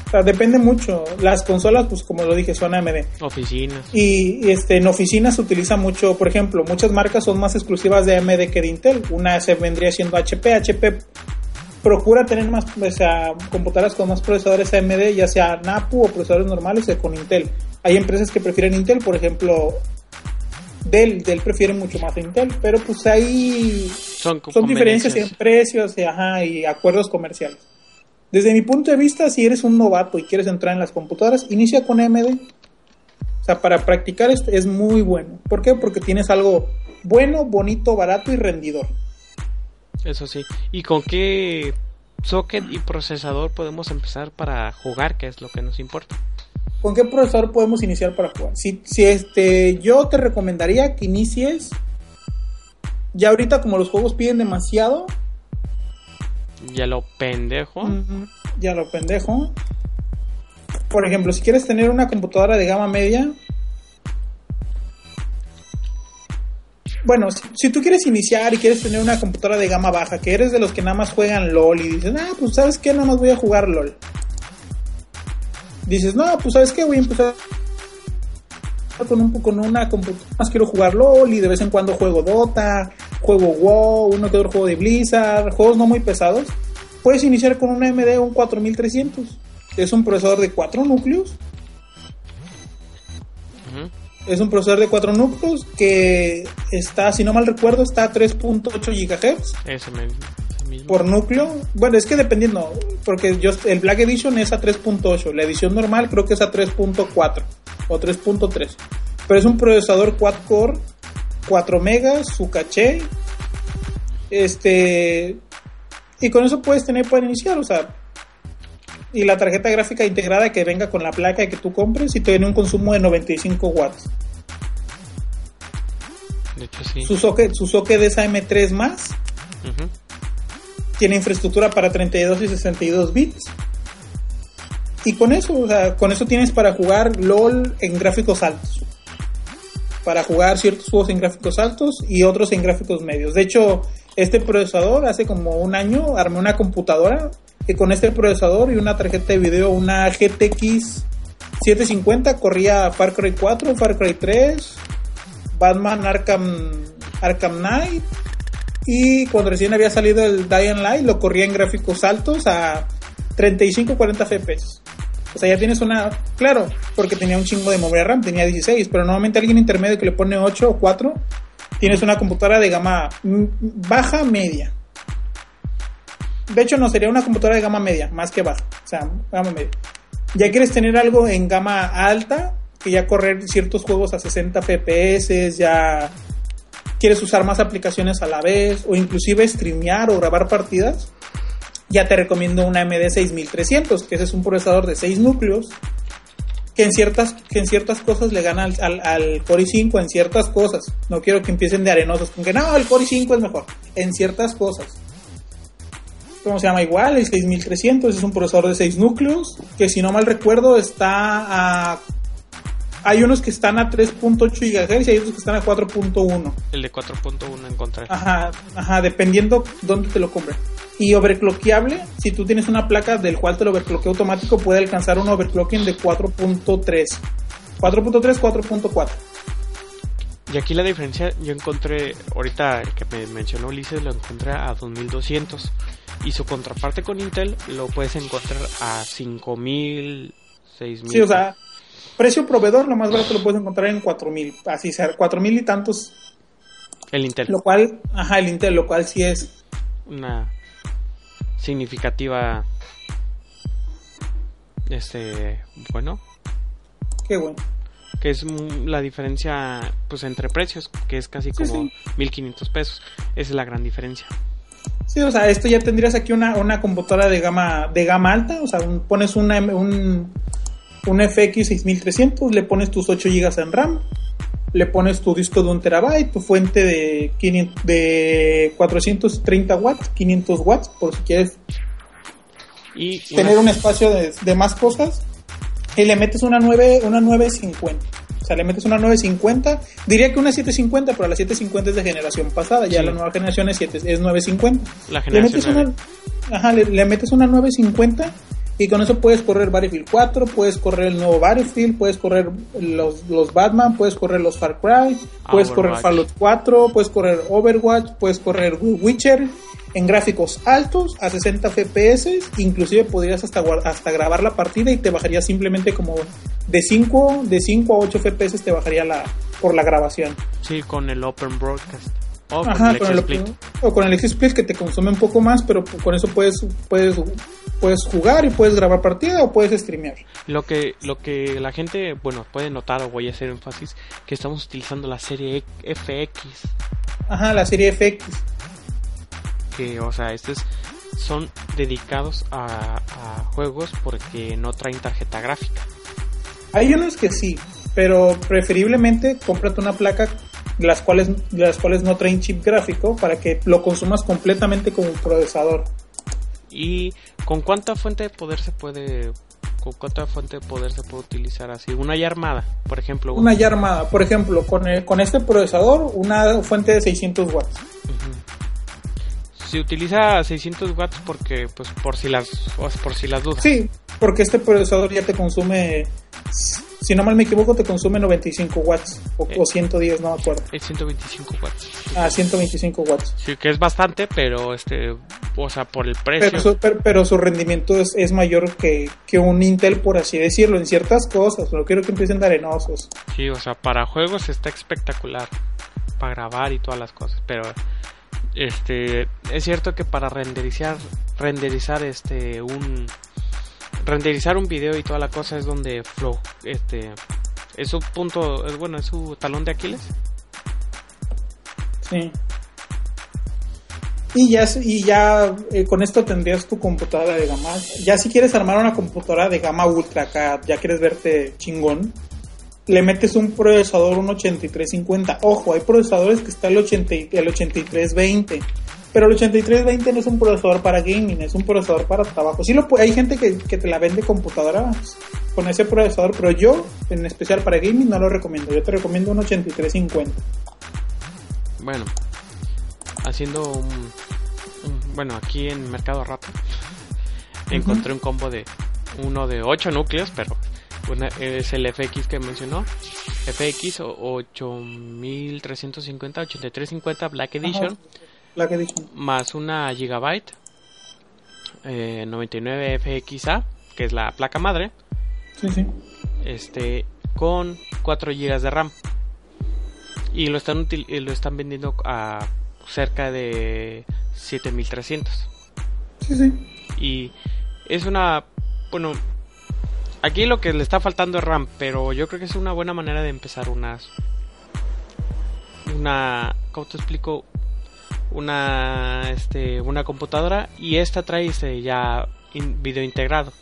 O sea, depende mucho. Las consolas, pues como lo dije, son AMD. Oficinas. Y, y, este, en oficinas se utiliza mucho, por ejemplo, muchas marcas son más exclusivas de AMD que de Intel. Una se vendría siendo HP. HP procura tener más, o sea, computadoras con más procesadores AMD, ya sea NAPU o procesadores normales o con Intel. Hay empresas que prefieren Intel, por ejemplo, Dell, Dell prefiere mucho más a Intel, pero pues hay Son, son diferencias en precios y, ajá, y acuerdos comerciales. Desde mi punto de vista, si eres un novato y quieres entrar en las computadoras, inicia con AMD. O sea, para practicar es, es muy bueno. ¿Por qué? Porque tienes algo bueno, bonito, barato y rendidor. Eso sí. ¿Y con qué socket y procesador podemos empezar para jugar? Que es lo que nos importa. ¿Con qué procesador podemos iniciar para jugar? Si, si este, yo te recomendaría que inicies. Ya ahorita, como los juegos piden demasiado, Ya lo pendejo. Ya lo pendejo. Por ejemplo, si quieres tener una computadora de gama media. Bueno, si, si tú quieres iniciar y quieres tener una computadora de gama baja, que eres de los que nada más juegan LOL y dices, ah, pues sabes qué, nada más voy a jugar LOL. Dices, no, pues sabes qué, voy a empezar con, un, con una computadora, más quiero jugar LOL y de vez en cuando juego Dota, juego WoW, uno que otro juego de Blizzard, juegos no muy pesados. Puedes iniciar con un AMD un 4300. Es un procesador de 4 núcleos. Es un procesador de 4 núcleos que está, si no mal recuerdo, está a 3.8 GHz Ese me- ese mismo. por núcleo. Bueno, es que dependiendo, porque yo el Black Edition es a 3.8, la edición normal creo que es a 3.4 o 3.3. Pero es un procesador quad core, 4 megas, su caché. Este y con eso puedes tener para iniciar, o sea, y la tarjeta gráfica integrada que venga con la placa que tú compres y tiene un consumo de 95 watts. De hecho, sí. Su socket, su socket es AM3 más, tiene infraestructura para 32 y 62 bits. Y con eso, o sea, con eso tienes para jugar LOL en gráficos altos. Para jugar ciertos juegos en gráficos altos y otros en gráficos medios. De hecho, este procesador hace como un año armé una computadora que con este procesador y una tarjeta de video, una GTX 750, corría Far Cry 4, Far Cry 3, Batman Arkham, Arkham Knight y cuando recién había salido el Dying Light lo corría en gráficos altos a 35-40 FPS. O sea, ya tienes una... Claro, porque tenía un chingo de memoria RAM, tenía 16, pero normalmente alguien intermedio que le pone 8 o 4, tienes una computadora de gama baja, media. De hecho, no, sería una computadora de gama media, más que baja. O sea, gama media. Ya quieres tener algo en gama alta, que ya correr ciertos juegos a 60 FPS, ya quieres usar más aplicaciones a la vez, o inclusive streamear o grabar partidas, ya te recomiendo una AMD 6300, que ese es un procesador de 6 núcleos, que en ciertas, que en ciertas cosas le gana al, al, al Core i5, en ciertas cosas. No quiero que empiecen de arenosos, con que no, el Core i5 es mejor, en ciertas cosas. ¿Cómo se llama? Igual, el 6300 es un procesador de 6 núcleos, que si no mal recuerdo está a... Hay unos que están a 3.8 GHz y hay otros que están a 4.1. El de 4.1 encontré. Ajá, ajá, dependiendo dónde te lo compres. Y overclockeable, si tú tienes una placa del cual te lo overclockea automático, puede alcanzar un overclocking de 4.3. 4.3, 4.4. Y aquí la diferencia, yo encontré, ahorita el que me mencionó Ulises, lo encontré a 2200. Y su contraparte con Intel lo puedes encontrar a 5000, 6000. Sí, o sea, precio proveedor, lo más barato lo puedes encontrar en 4000, así sea, 4000 y tantos, el Intel. lo cual, ajá, el Intel, lo cual sí es, Una significativa. Este. Bueno, qué bueno. que es la diferencia pues entre precios, que es casi Sí, como sí. 1500 pesos. Esa es la gran diferencia. Sí, o sea, esto ya tendrías aquí una, una computadora de gama de gama alta, o sea, un- pones una, un, un FX 6300, le pones tus 8 GB en RAM, le pones tu disco de 1 terabyte, tu fuente de, 500 de 430 watts, 500 watts, por si quieres Y tener un espacio de, de más cosas, y le metes una 9, una 950. O sea, le metes una 950, diría que una 750, pero la 750 es de generación pasada, ya Sí. la nueva generación es, 7, es 950 la le generación metes, 9. una, ajá, le, le metes una 950 y con eso puedes correr Battlefield 4, puedes correr el nuevo Battlefield, puedes correr los, los Batman, puedes correr los Far Cry, puedes correr. Fallout 4, puedes correr Overwatch, puedes correr Witcher en gráficos altos a 60 FPS, inclusive podrías hasta, hasta grabar la partida y te bajaría simplemente como de 5 de 5 a 8 FPS te bajaría la por la grabación. Sí, con el Open Broadcast. O Ajá, con el con el, o con el XSplit que te consume un poco más, pero con eso puedes, puedes, puedes jugar y puedes grabar partida o puedes streamear. Lo que, lo que la gente, bueno, puede notar o voy a hacer énfasis, que estamos utilizando la serie E- FX. Ajá, la serie FX. Que, o sea, estos son dedicados a, a juegos porque no traen tarjeta gráfica. Hay unos que sí, pero preferiblemente cómprate una placa las cuales, las cuales no traen chip gráfico para que lo consumas completamente como un procesador. ¿Y con cuánta fuente de poder se puede, con cuánta fuente de poder se puede utilizar así? Una ya armada, por ejemplo. Una ya armada, por ejemplo, con, el- con este procesador, una fuente de 600 watts. Ujú. Se utiliza 600 watts porque, pues, por si las, por si las dudas. Sí, porque este procesador ya te consume, si no mal me equivoco, te consume 95 watts o, Eh. o 110, no me acuerdo. Es 125 watts. a 125 watts. Sí, que es bastante, pero este, o sea, por el precio. Pero su, pero, pero su rendimiento es, es mayor que, que un Intel, por así decirlo, en ciertas cosas. No quiero que empiecen de arenosos. Sí, o sea, para juegos está espectacular. Para grabar y todas las cosas. Pero este es cierto que para renderizar renderizar este un renderizar un video y toda la cosa es donde flow este es su punto es bueno es su talón de Aquiles Sí. Y ya, y ya eh, con esto tendrías tu computadora de gama. Ya si quieres armar una computadora de gama ultra acá, ya quieres verte chingón, le metes un procesador, un 8350. Ojo, hay procesadores que está el, 80, y- el 8320. Pero el 8320 no es un procesador para gaming, es un procesador para trabajo. Sí lo, hay gente que, que te la vende computadoras con ese procesador, pero yo, en especial para gaming, no lo recomiendo. Yo te recomiendo un 8350. bueno haciendo un, un- bueno aquí en Mercado Rato encontré un combo de uno de 8 núcleos pero una es el FX que mencionó FX o- 8350 8350 Black Edition Ajá, Black Edition. más una gigabyte eh, 99 FXA que es la placa madre Sí, sí. este con 4 GB de RAM y lo están y lo están vendiendo a cerca de 7300 Sí, sí. y es una bueno aquí lo que le está faltando es RAM pero yo creo que es una buena manera de empezar unas una ¿cómo te explico? Una este una computadora y esta trae este ya in- video integrado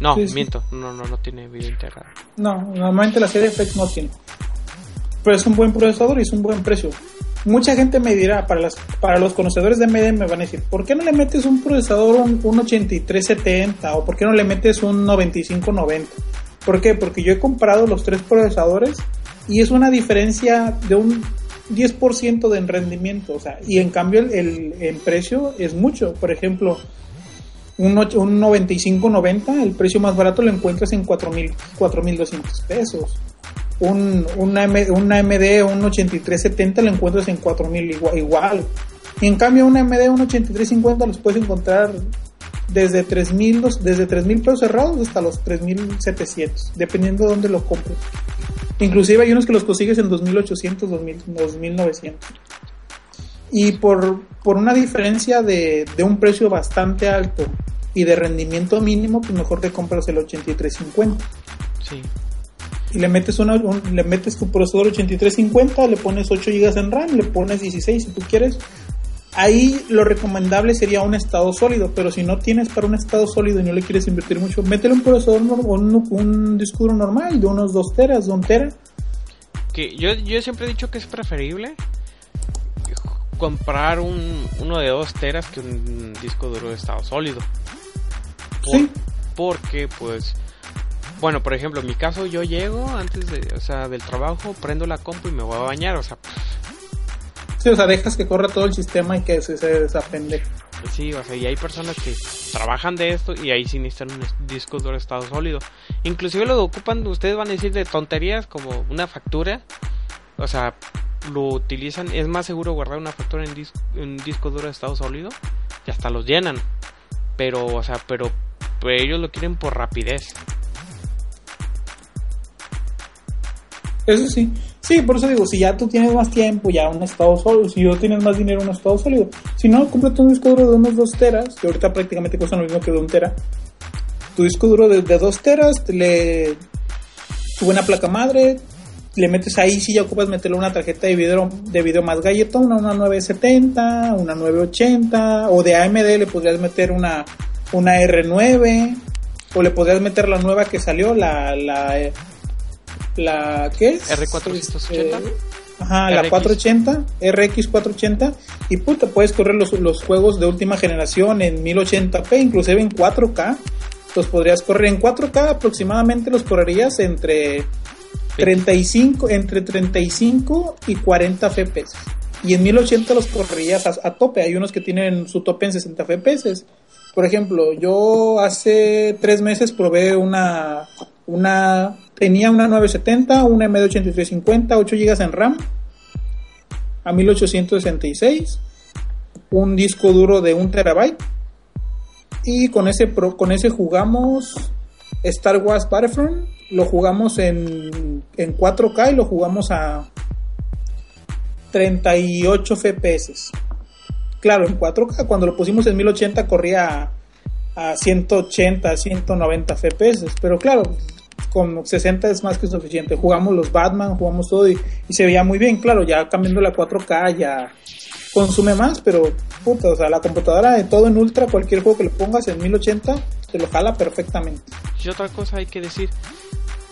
no Sí, sí. miento no no no tiene video integrado No, normalmente la serie FX no tiene. Pero es un buen procesador y es un buen precio. Mucha gente me dirá, para, las, para los conocedores de AMD me van a decir, ¿por qué no le metes un procesador, un, un 8370 o por qué no le metes un 9590? ¿Por qué? Porque yo he comprado los tres procesadores y es una diferencia de un 10% de en rendimiento, o sea, y en cambio el, el- en precio es mucho. Por ejemplo, un, un 95-90, el precio más barato lo encuentras en 4.000 4.200 pesos. un, una AMD, un 8370 lo encuentras en 4000 igual, igual. Y en cambio una AMD, un 8350 los puedes encontrar desde 3000 los- desde 3000 pesos cerrados hasta los 3700, dependiendo de dónde lo compres. Inclusive hay unos que los consigues en 2800, 2000, 2900. Y por, por una diferencia de, de un precio bastante alto y de rendimiento mínimo, pues mejor te compras el 8350 Sí. y le metes una, un- le metes tu procesador 8350, le pones 8 GB en RAM, le pones 16 si tú quieres. Ahí lo recomendable sería un estado sólido, pero si no tienes para un estado sólido y no le quieres invertir mucho, métele un procesador norm- un, un disco duro normal de unos 2 teras, de un tera. Que yo, yo siempre he dicho que es preferible comprar un, uno de 2 teras que un disco duro de estado sólido. Por- Sí. Porque, pues, bueno, por ejemplo, en mi caso yo llego antes de, o sea, del trabajo, prendo la compu y me voy a bañar, o sea, Sí, o sea, dejas que corra todo el sistema y que se, se desapende. Sí, o sea, y hay personas que trabajan de esto y ahí sí necesitan un disco duro de estado sólido. Inclusive lo ocupan, ustedes van a decir de tonterías como una factura. O sea, lo utilizan, es más seguro guardar una factura en, dis- en disco duro de estado sólido y hasta los llenan. Pero, o sea, pero, pero ellos lo quieren por rapidez. Eso sí. Sí, por eso digo, si ya tú tienes más tiempo, ya un estado sólido, si yo tienes más dinero, un estado sólido. Si no, cómprate un disco duro de unos 2 teras, que ahorita prácticamente cuesta lo mismo que de un tera. Tu disco duro de, de 2 teras, te le tu buena placa madre, le metes ahí, si ya ocupas meterle una tarjeta de video, de video más galletona, una 970, una 980, o de AMD le podrías meter una, una R9, o le podrías meter la nueva que salió, la, la, eh, la, ¿qué es? R480. Este, Ajá, la RX. 480, RX 480, y puta, puedes correr los, los juegos de última generación en 1080p, inclusive en 4K. Los podrías correr en 4K, aproximadamente los correrías entre 35, entre 35 y 40 FPS. Y en 1080 los correrías a, a tope. Hay unos que tienen su tope en 60 FPS. Por ejemplo, yo hace tres meses probé una, una, tenía una 970, una M8350, 8 GB en RAM, a 1866, un disco duro de 1 terabyte, y con ese, con ese jugamos Star Wars Battlefront, lo jugamos en, en 4K y lo jugamos a 38 FPS. Claro, en 4K, cuando lo pusimos en 1080 corría a, a 180, 190 FPS, pero claro, con 60 es más que suficiente. Jugamos los Batman, jugamos todo y, y se veía muy bien, claro, ya cambiando la 4K ya consume más, pero puta, o sea, la computadora de todo en ultra, cualquier juego que le pongas en 1080, te lo jala perfectamente. Y otra cosa hay que decir,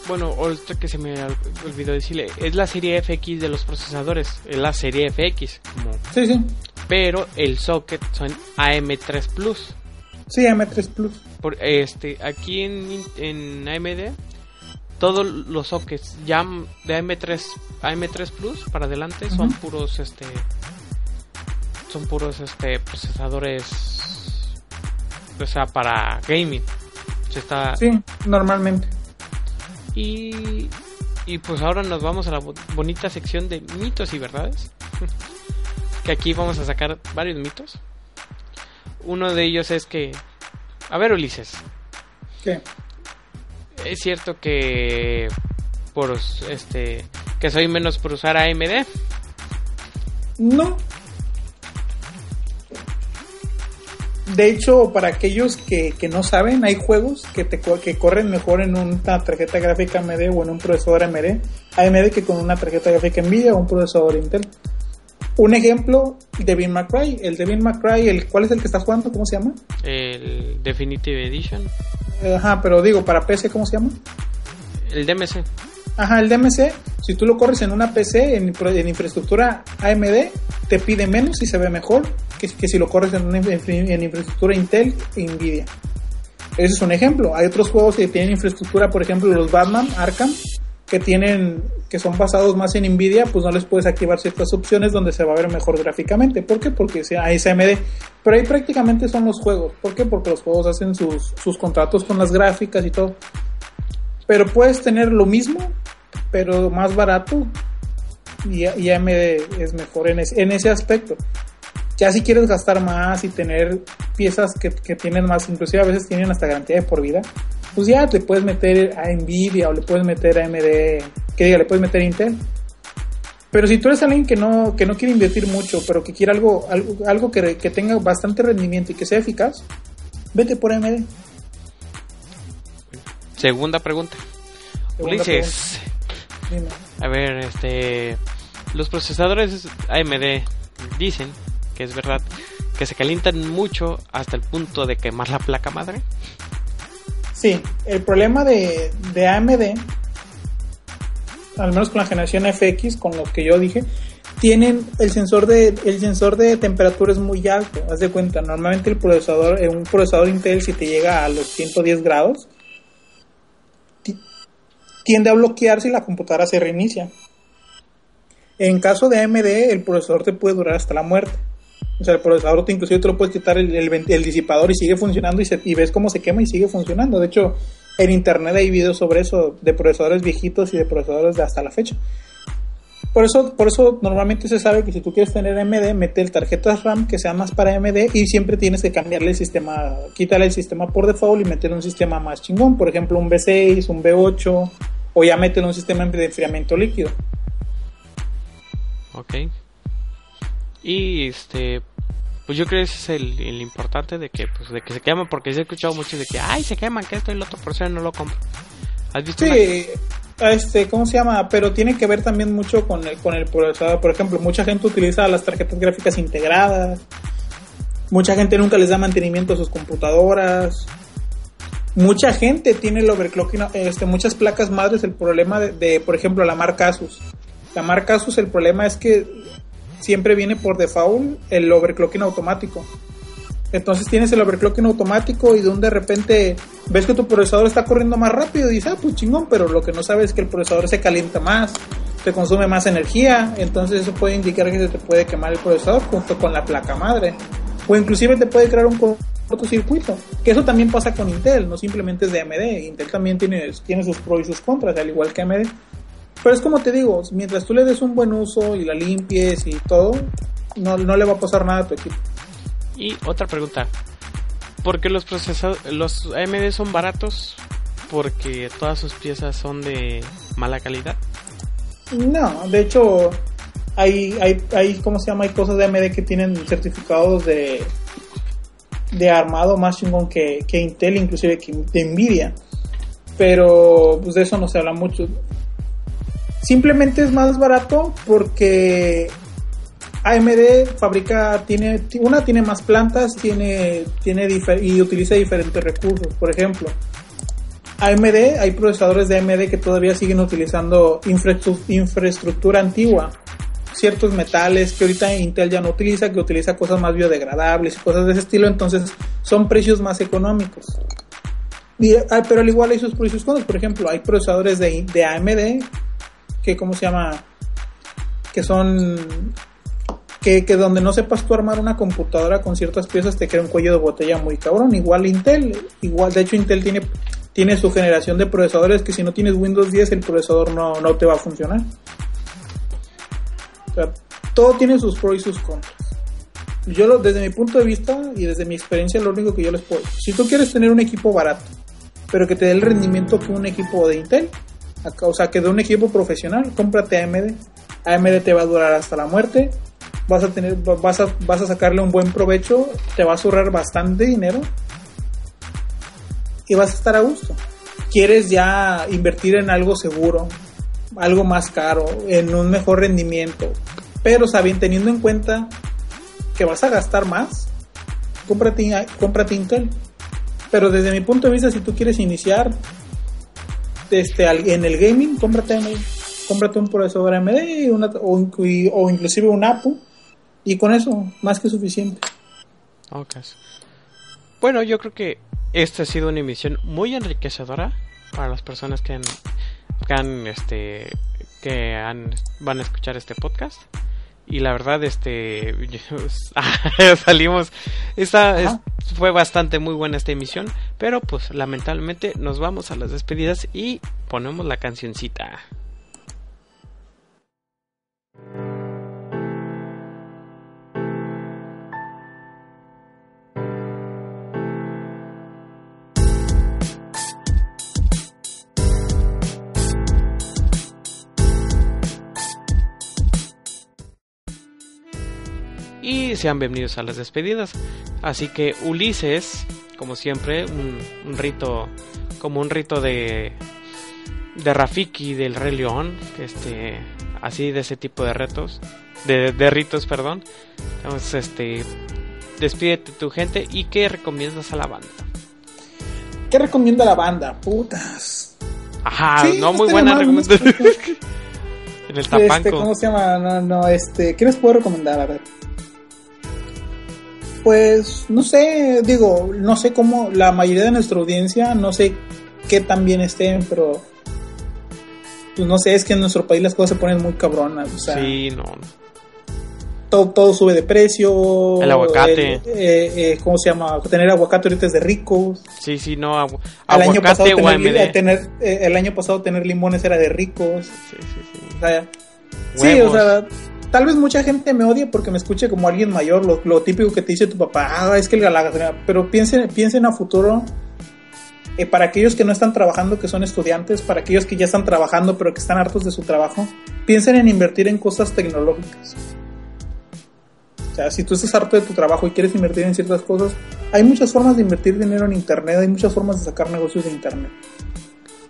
bueno, otra que se me ol- olvidó decirle, es la serie FX de los procesadores, es la serie FX, como, Sí, sí. pero el socket son AM3 Plus. Sí, M3 Plus. Por, este, aquí en, en AMD, todos los sockets ya de AM3, AM3 Plus para adelante son puros, este, son puros, este, procesadores, o sea, para gaming. Se está, Sí, normalmente. y, y pues ahora nos vamos a la bo- bonita sección de mitos y verdades. <laughs> que aquí vamos a sacar varios mitos. Uno de ellos es que, a ver Ulises, ¿Qué? Es cierto que por este que soy menos por usar AMD. No. De hecho, para aquellos que, que no saben, hay juegos que, te, que corren mejor en una tarjeta gráfica AMD o en un procesador AMD, AMD que con una tarjeta gráfica Nvidia o un procesador Intel. Un ejemplo, Devin McCray. El Devin McCray, el, ¿cuál es el que estás jugando? ¿Cómo se llama? El Definitive Edition, Ajá, pero digo, para PC, ¿cómo se llama? el DMC. Ajá, el DMC, si tú lo corres en una PC, en, infraestructura AMD, te pide menos y se ve mejor que, que si lo corres en, una en infraestructura Intel e Nvidia. Ese es un ejemplo. Hay otros juegos que tienen infraestructura, por ejemplo, los Batman, Arkham, que tienen que son basados más en Nvidia, pues no les puedes activar ciertas opciones donde se va a ver mejor gráficamente. ¿Por qué? Porque es AMD. Pero ahí prácticamente son los juegos. ¿Por qué? Porque los juegos hacen sus, sus contratos con las gráficas y todo. Pero puedes tener lo mismo pero más barato y, y AMD es mejor en, ese- en ese aspecto. Ya si quieres gastar más y tener piezas que, que tienen más, inclusive a veces tienen hasta garantía de por vida, pues ya te puedes meter a Nvidia o le puedes meter a AMD, que diga, le puedes meter a Intel. Pero si tú eres alguien que no, que no quiere invertir mucho, pero que quiere algo, algo, algo que, tenga bastante rendimiento y que sea eficaz, vete por AMD. Segunda pregunta. Segunda Ulises, a ver, este. Los procesadores AMD dicen que es verdad que se calientan mucho hasta el punto de quemar la placa madre. Sí, el problema de, de AMD, al menos con la generación FX, con lo que yo dije, tienen el sensor de el sensor de temperatura es muy alto. Haz de cuenta, normalmente el procesador, eh, un procesador Intel si te llega a los 110 grados, ti- tiende a bloquearse y la computadora se reinicia. En caso de AMD, el procesador te puede durar hasta la muerte. O sea, el procesador te inclusive te lo puedes quitar el, el, disipador y sigue funcionando y, se- y ves cómo se quema y sigue funcionando. De hecho, en internet hay videos sobre eso de procesadores viejitos y de procesadores de hasta la fecha. Por eso, por eso normalmente se sabe que si tú quieres tener AMD, mete el tarjetas RAM que sean más para AMD y siempre tienes que cambiarle el sistema, quítale el sistema por default y meter un sistema más chingón, por ejemplo un V6, un V8 o ya métele un sistema de enfriamiento líquido. Ok. Y este. Pues yo creo que ese es el, el importante de que, pues, de que se queman, porque he escuchado mucho de que, ay, se queman, que esto y lo otro, por eso no lo compro. ¿Has visto? una- Sí, este, ¿cómo se llama? Pero tiene que ver también mucho con el, con el procesador. Por ejemplo, mucha gente utiliza las tarjetas gráficas integradas. Mucha gente nunca les da mantenimiento a sus computadoras. Mucha gente tiene el overclocking, este, muchas placas madres. El problema de, de, por ejemplo, la marca Asus. La marca Asus, el problema es que siempre viene por default el overclocking automático. Entonces tienes el overclocking automático y de un de repente ves que tu procesador está corriendo más rápido y dices, ah, pues chingón, pero lo que no sabes es que el procesador se calienta más, te consume más energía, entonces eso puede indicar que se te puede quemar el procesador junto con la placa madre. O inclusive te puede crear un cortocircuito, que eso también pasa con Intel, no simplemente es de AMD, Intel también tiene, tiene sus pros y sus contras, al igual que AMD. Pero es como te digo, mientras tú le des un buen uso y la limpies y todo, no, no le va a pasar nada a tu equipo. Y otra pregunta. ¿Por qué los procesadores, los AMD son baratos? Porque todas sus piezas son de mala calidad. No, de hecho, hay, hay, hay, ¿cómo se llama? Hay cosas de AMD que tienen certificados de, de armado más chingón que, que Intel, inclusive que de Nvidia. Pero, pues de eso no se habla mucho. Simplemente es más barato porque AMD fabrica, tiene, una tiene más plantas, tiene, tiene y utiliza diferentes recursos. Por ejemplo, AMD, hay procesadores de AMD que todavía siguen utilizando infraestru- infraestructura antigua. Ciertos metales que ahorita Intel ya no utiliza, que utiliza cosas más biodegradables y cosas de ese estilo, entonces son precios más económicos. Ah, pero al igual hay sus precios. Por ejemplo, hay procesadores de, de AMD que, ¿cómo se llama? Que son que, que donde no sepas tú armar una computadora con ciertas piezas te crea un cuello de botella muy cabrón. Igual Intel, igual, de hecho Intel tiene, tiene su generación de procesadores que si no tienes Windows 10 el procesador no, no te va a funcionar. Todo tiene sus pros y sus contras. Yo desde mi punto de vista y desde mi experiencia lo único que yo les puedo si tú quieres tener un equipo barato, pero que te dé el rendimiento que un equipo de Intel, o sea, que de un equipo profesional, cómprate AMD. AMD te va a durar hasta la muerte. Vas a tener, vas a, vas a sacarle un buen provecho, te vas a ahorrar bastante dinero y vas a estar a gusto. Quieres ya invertir en algo seguro, algo más caro, en un mejor rendimiento, pero sabiendo, teniendo en cuenta que vas a gastar más, cómprate, cómprate Intel. Pero desde mi punto de vista, si tú quieres iniciar este, en el gaming, cómprate, cómprate un procesador AMD una- o, y- inclusive un APU y con eso, más que suficiente. Ok. Bueno, yo creo que esta ha sido una emisión muy enriquecedora para las personas que han, que han, este, que han, van a escuchar este podcast. Y la verdad, este, <laughs> salimos, esta es- fue bastante muy buena esta emisión, pero pues lamentablemente nos vamos a las despedidas y ponemos la cancioncita. Sean bienvenidos a las despedidas. Así que Ulises, como siempre, un, un rito, como un rito de de Rafiki del Rey León, este, así de ese tipo de retos, de, de ritos, perdón. Entonces, este, despídete tu gente y qué recomiendas a la banda. ¿Qué recomienda la banda? Putas. Ajá, Sí, no muy buena recomendación. <laughs> en el Este, tapanco. ¿Cómo se llama? No, no, este, ¿qué les puedo recomendar? A ver. Pues, no sé, digo, no sé cómo la mayoría de nuestra audiencia, no sé qué tan bien estén, pero pues no sé, es que en nuestro país las cosas se ponen muy cabronas, o sea, Sí, no. todo, todo sube de precio. El aguacate. el, eh, eh, ¿Cómo se llama? Tener aguacate ahorita es de ricos. Sí, sí, no. agu- El año pasado tener, eh, el año pasado tener limones era de ricos. Sí, sí, sí. O sea, sí, o sea, tal vez mucha gente me odie porque me escuche como alguien mayor, lo, lo típico que te dice tu papá, ah, es que el la gasolina, pero piensen, piensen a futuro, eh, para aquellos que no están trabajando, que son estudiantes, para aquellos que ya están trabajando, pero que están hartos de su trabajo, piensen en invertir en cosas tecnológicas. O sea, si tú estás harto de tu trabajo y quieres invertir en ciertas cosas, hay muchas formas de invertir dinero en Internet, hay muchas formas de sacar negocios de Internet.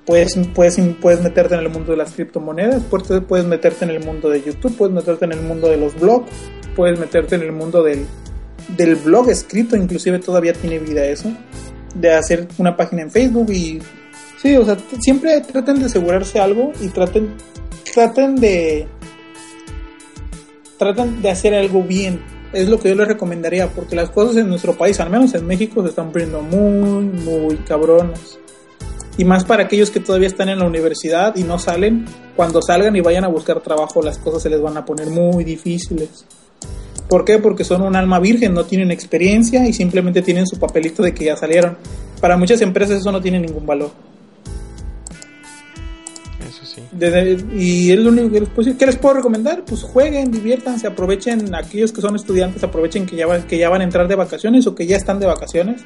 Puedes, puedes, puedes meterte en el mundo de las criptomonedas, puedes, puedes meterte en el mundo de YouTube, puedes meterte en el mundo de los blogs, puedes meterte en el mundo del, del blog escrito, inclusive todavía tiene vida eso, de hacer una página en Facebook y... Sí, o sea, siempre traten de asegurarse algo y traten, traten de... Traten de hacer algo bien. Es lo que yo les recomendaría, porque las cosas en nuestro país, al menos en México, se están poniendo muy, muy cabronas y más para aquellos que todavía están en la universidad y no salen, cuando salgan y vayan a buscar trabajo las cosas se les van a poner muy difíciles. ¿Por qué? Porque son un alma virgen, no tienen experiencia y simplemente tienen su papelito de que ya salieron. Para muchas empresas eso no tiene ningún valor. Eso sí. Desde- y es lo único que les puedo. ¿Qué les puedo recomendar? Pues jueguen, diviértanse, aprovechen, aquellos que son estudiantes, aprovechen que ya, van, que ya van a entrar de vacaciones o que ya están de vacaciones.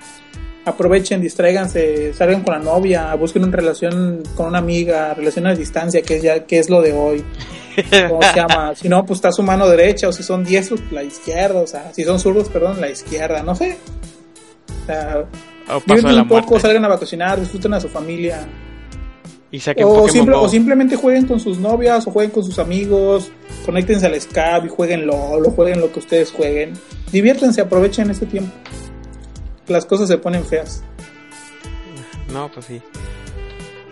Aprovechen, distráiganse, salgan con la novia, busquen una relación con una amiga, relación a distancia, que es, ya, que es lo de hoy. <laughs> ¿Cómo se llama? Si no, pues está su mano derecha, o si son diestros, la izquierda, o sea, si son zurdos, perdón, la izquierda, no sé. O sea, la un poco, salgan a vacacionar, disfruten a su familia. Y saquen O, simple- simplemente jueguen con sus novias o jueguen con sus amigos, conéctense al Skype y jueguen LOL o jueguen lo que ustedes jueguen. Diviértanse, aprovechen este tiempo. Las cosas se ponen feas. No, pues sí.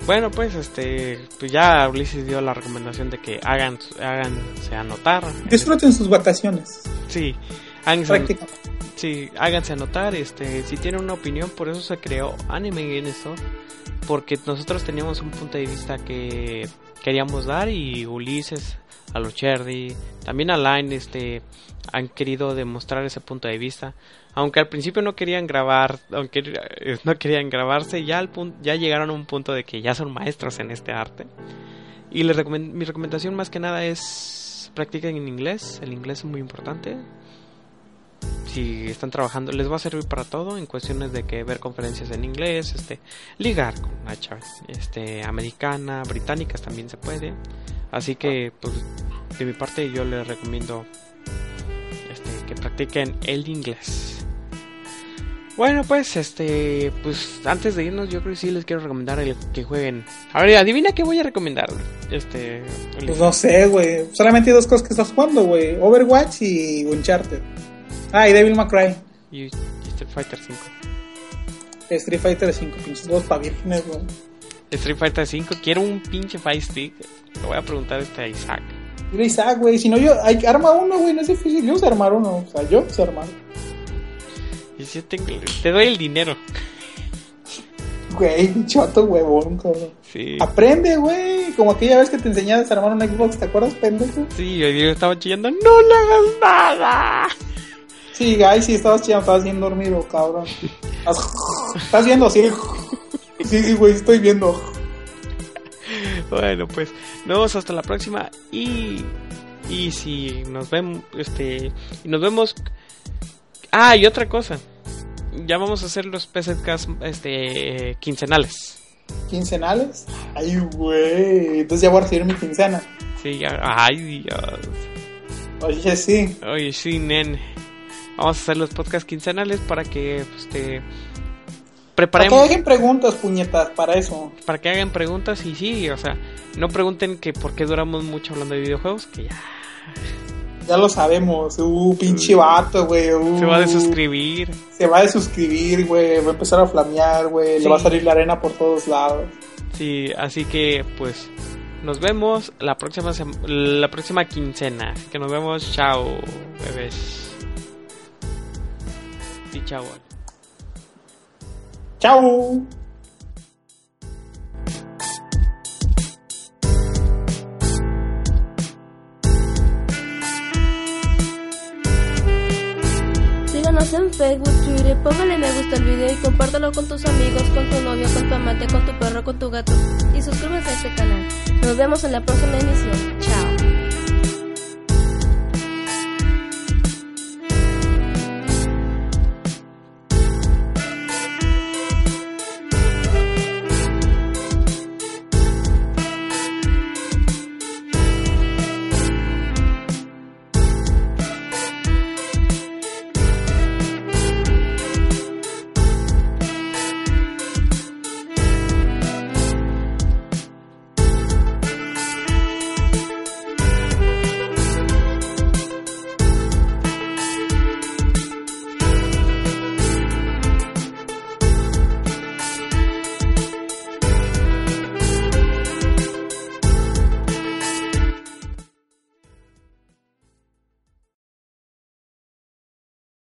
Bueno, pues este, pues ya Ulises dio la recomendación de que hagan, háganse anotar. Disfruten sus vacaciones. Sí, háganse, sí, háganse anotar. Este, si tienen una opinión, por eso se creó Anime en esto, porque nosotros teníamos un punto de vista que queríamos dar y Ulises, Alocherdi, también Alain, este, han querido demostrar ese punto de vista. Aunque al principio no querían grabar, aunque eh, no querían grabarse, ya al pun- ya llegaron a un punto de que ya son maestros en este arte. Y les recomen- mi recomendación más que nada es practiquen en inglés. El inglés es muy importante. Si están trabajando, les va a servir para todo en cuestiones de que ver conferencias en inglés, este, ligar con una chava, este, americana, británicas también se puede. Así que, pues, de mi parte yo les recomiendo este, que practiquen el inglés. Bueno, pues, este, pues, antes de irnos, yo creo que sí les quiero recomendar que jueguen. A ver, adivina qué voy a recomendar. Este, Pues no sé, güey. Solamente hay dos cosas que estás jugando, güey. Overwatch y Uncharted. Ah, y Devil May Cry. y, Street Fighter 5. Street Fighter 5, pinches dos pa' vírgenes, güey. Street Fighter 5, quiero un pinche Fire Stick. Le voy a preguntar este a Isaac. Mira, Isaac, güey. Si no, yo. Hay, arma uno, güey. No es difícil. Yo sé armar uno. O sea, yo sé armar. Y si tengo, te doy el dinero. Güey, choto, huevón, cabrón. Sí. Aprende, güey. Como aquella vez que te enseñé a desarmar un Xbox, ¿te acuerdas, pendejo? Sí, yo estaba chillando, no le hagas nada. Sí, ay, sí, estabas chillando, estabas bien dormido, cabrón. Estás- viendo así. Sí, sí, güey, estoy viendo. Bueno, pues nos vemos hasta la próxima y y si nos vemos este y nos vemos Ah, y otra cosa. Ya vamos a hacer los PZCast este quincenales. ¿Quincenales? Ay, güey. Entonces ya voy a recibir mi quincena. Sí, ya, ay Dios. Oye, sí. Oye, sí, nene. Vamos a hacer los podcasts quincenales para que pues, te Para que preparemos hagan preguntas, puñetas, para eso. para que hagan preguntas y sí, o sea, no pregunten que por qué duramos mucho hablando de videojuegos, que ya Ya lo sabemos. Uh, pinche vato, güey. uh. se va a desuscribir. Se va a desuscribir, güey. Va a empezar a flamear, güey. Sí. Le va a salir la arena por todos lados. Sí, así que pues nos vemos la próxima la próxima quincena. Que nos vemos, chao, bebés. Y chao. ¡Chao! Síganos en Facebook, Twitter, póngale me gusta al video y compártelo con tus amigos, con tu novio, con tu amante, con tu perro, con tu gato. Y suscríbanse a este canal. Nos vemos en la próxima emisión. Chao.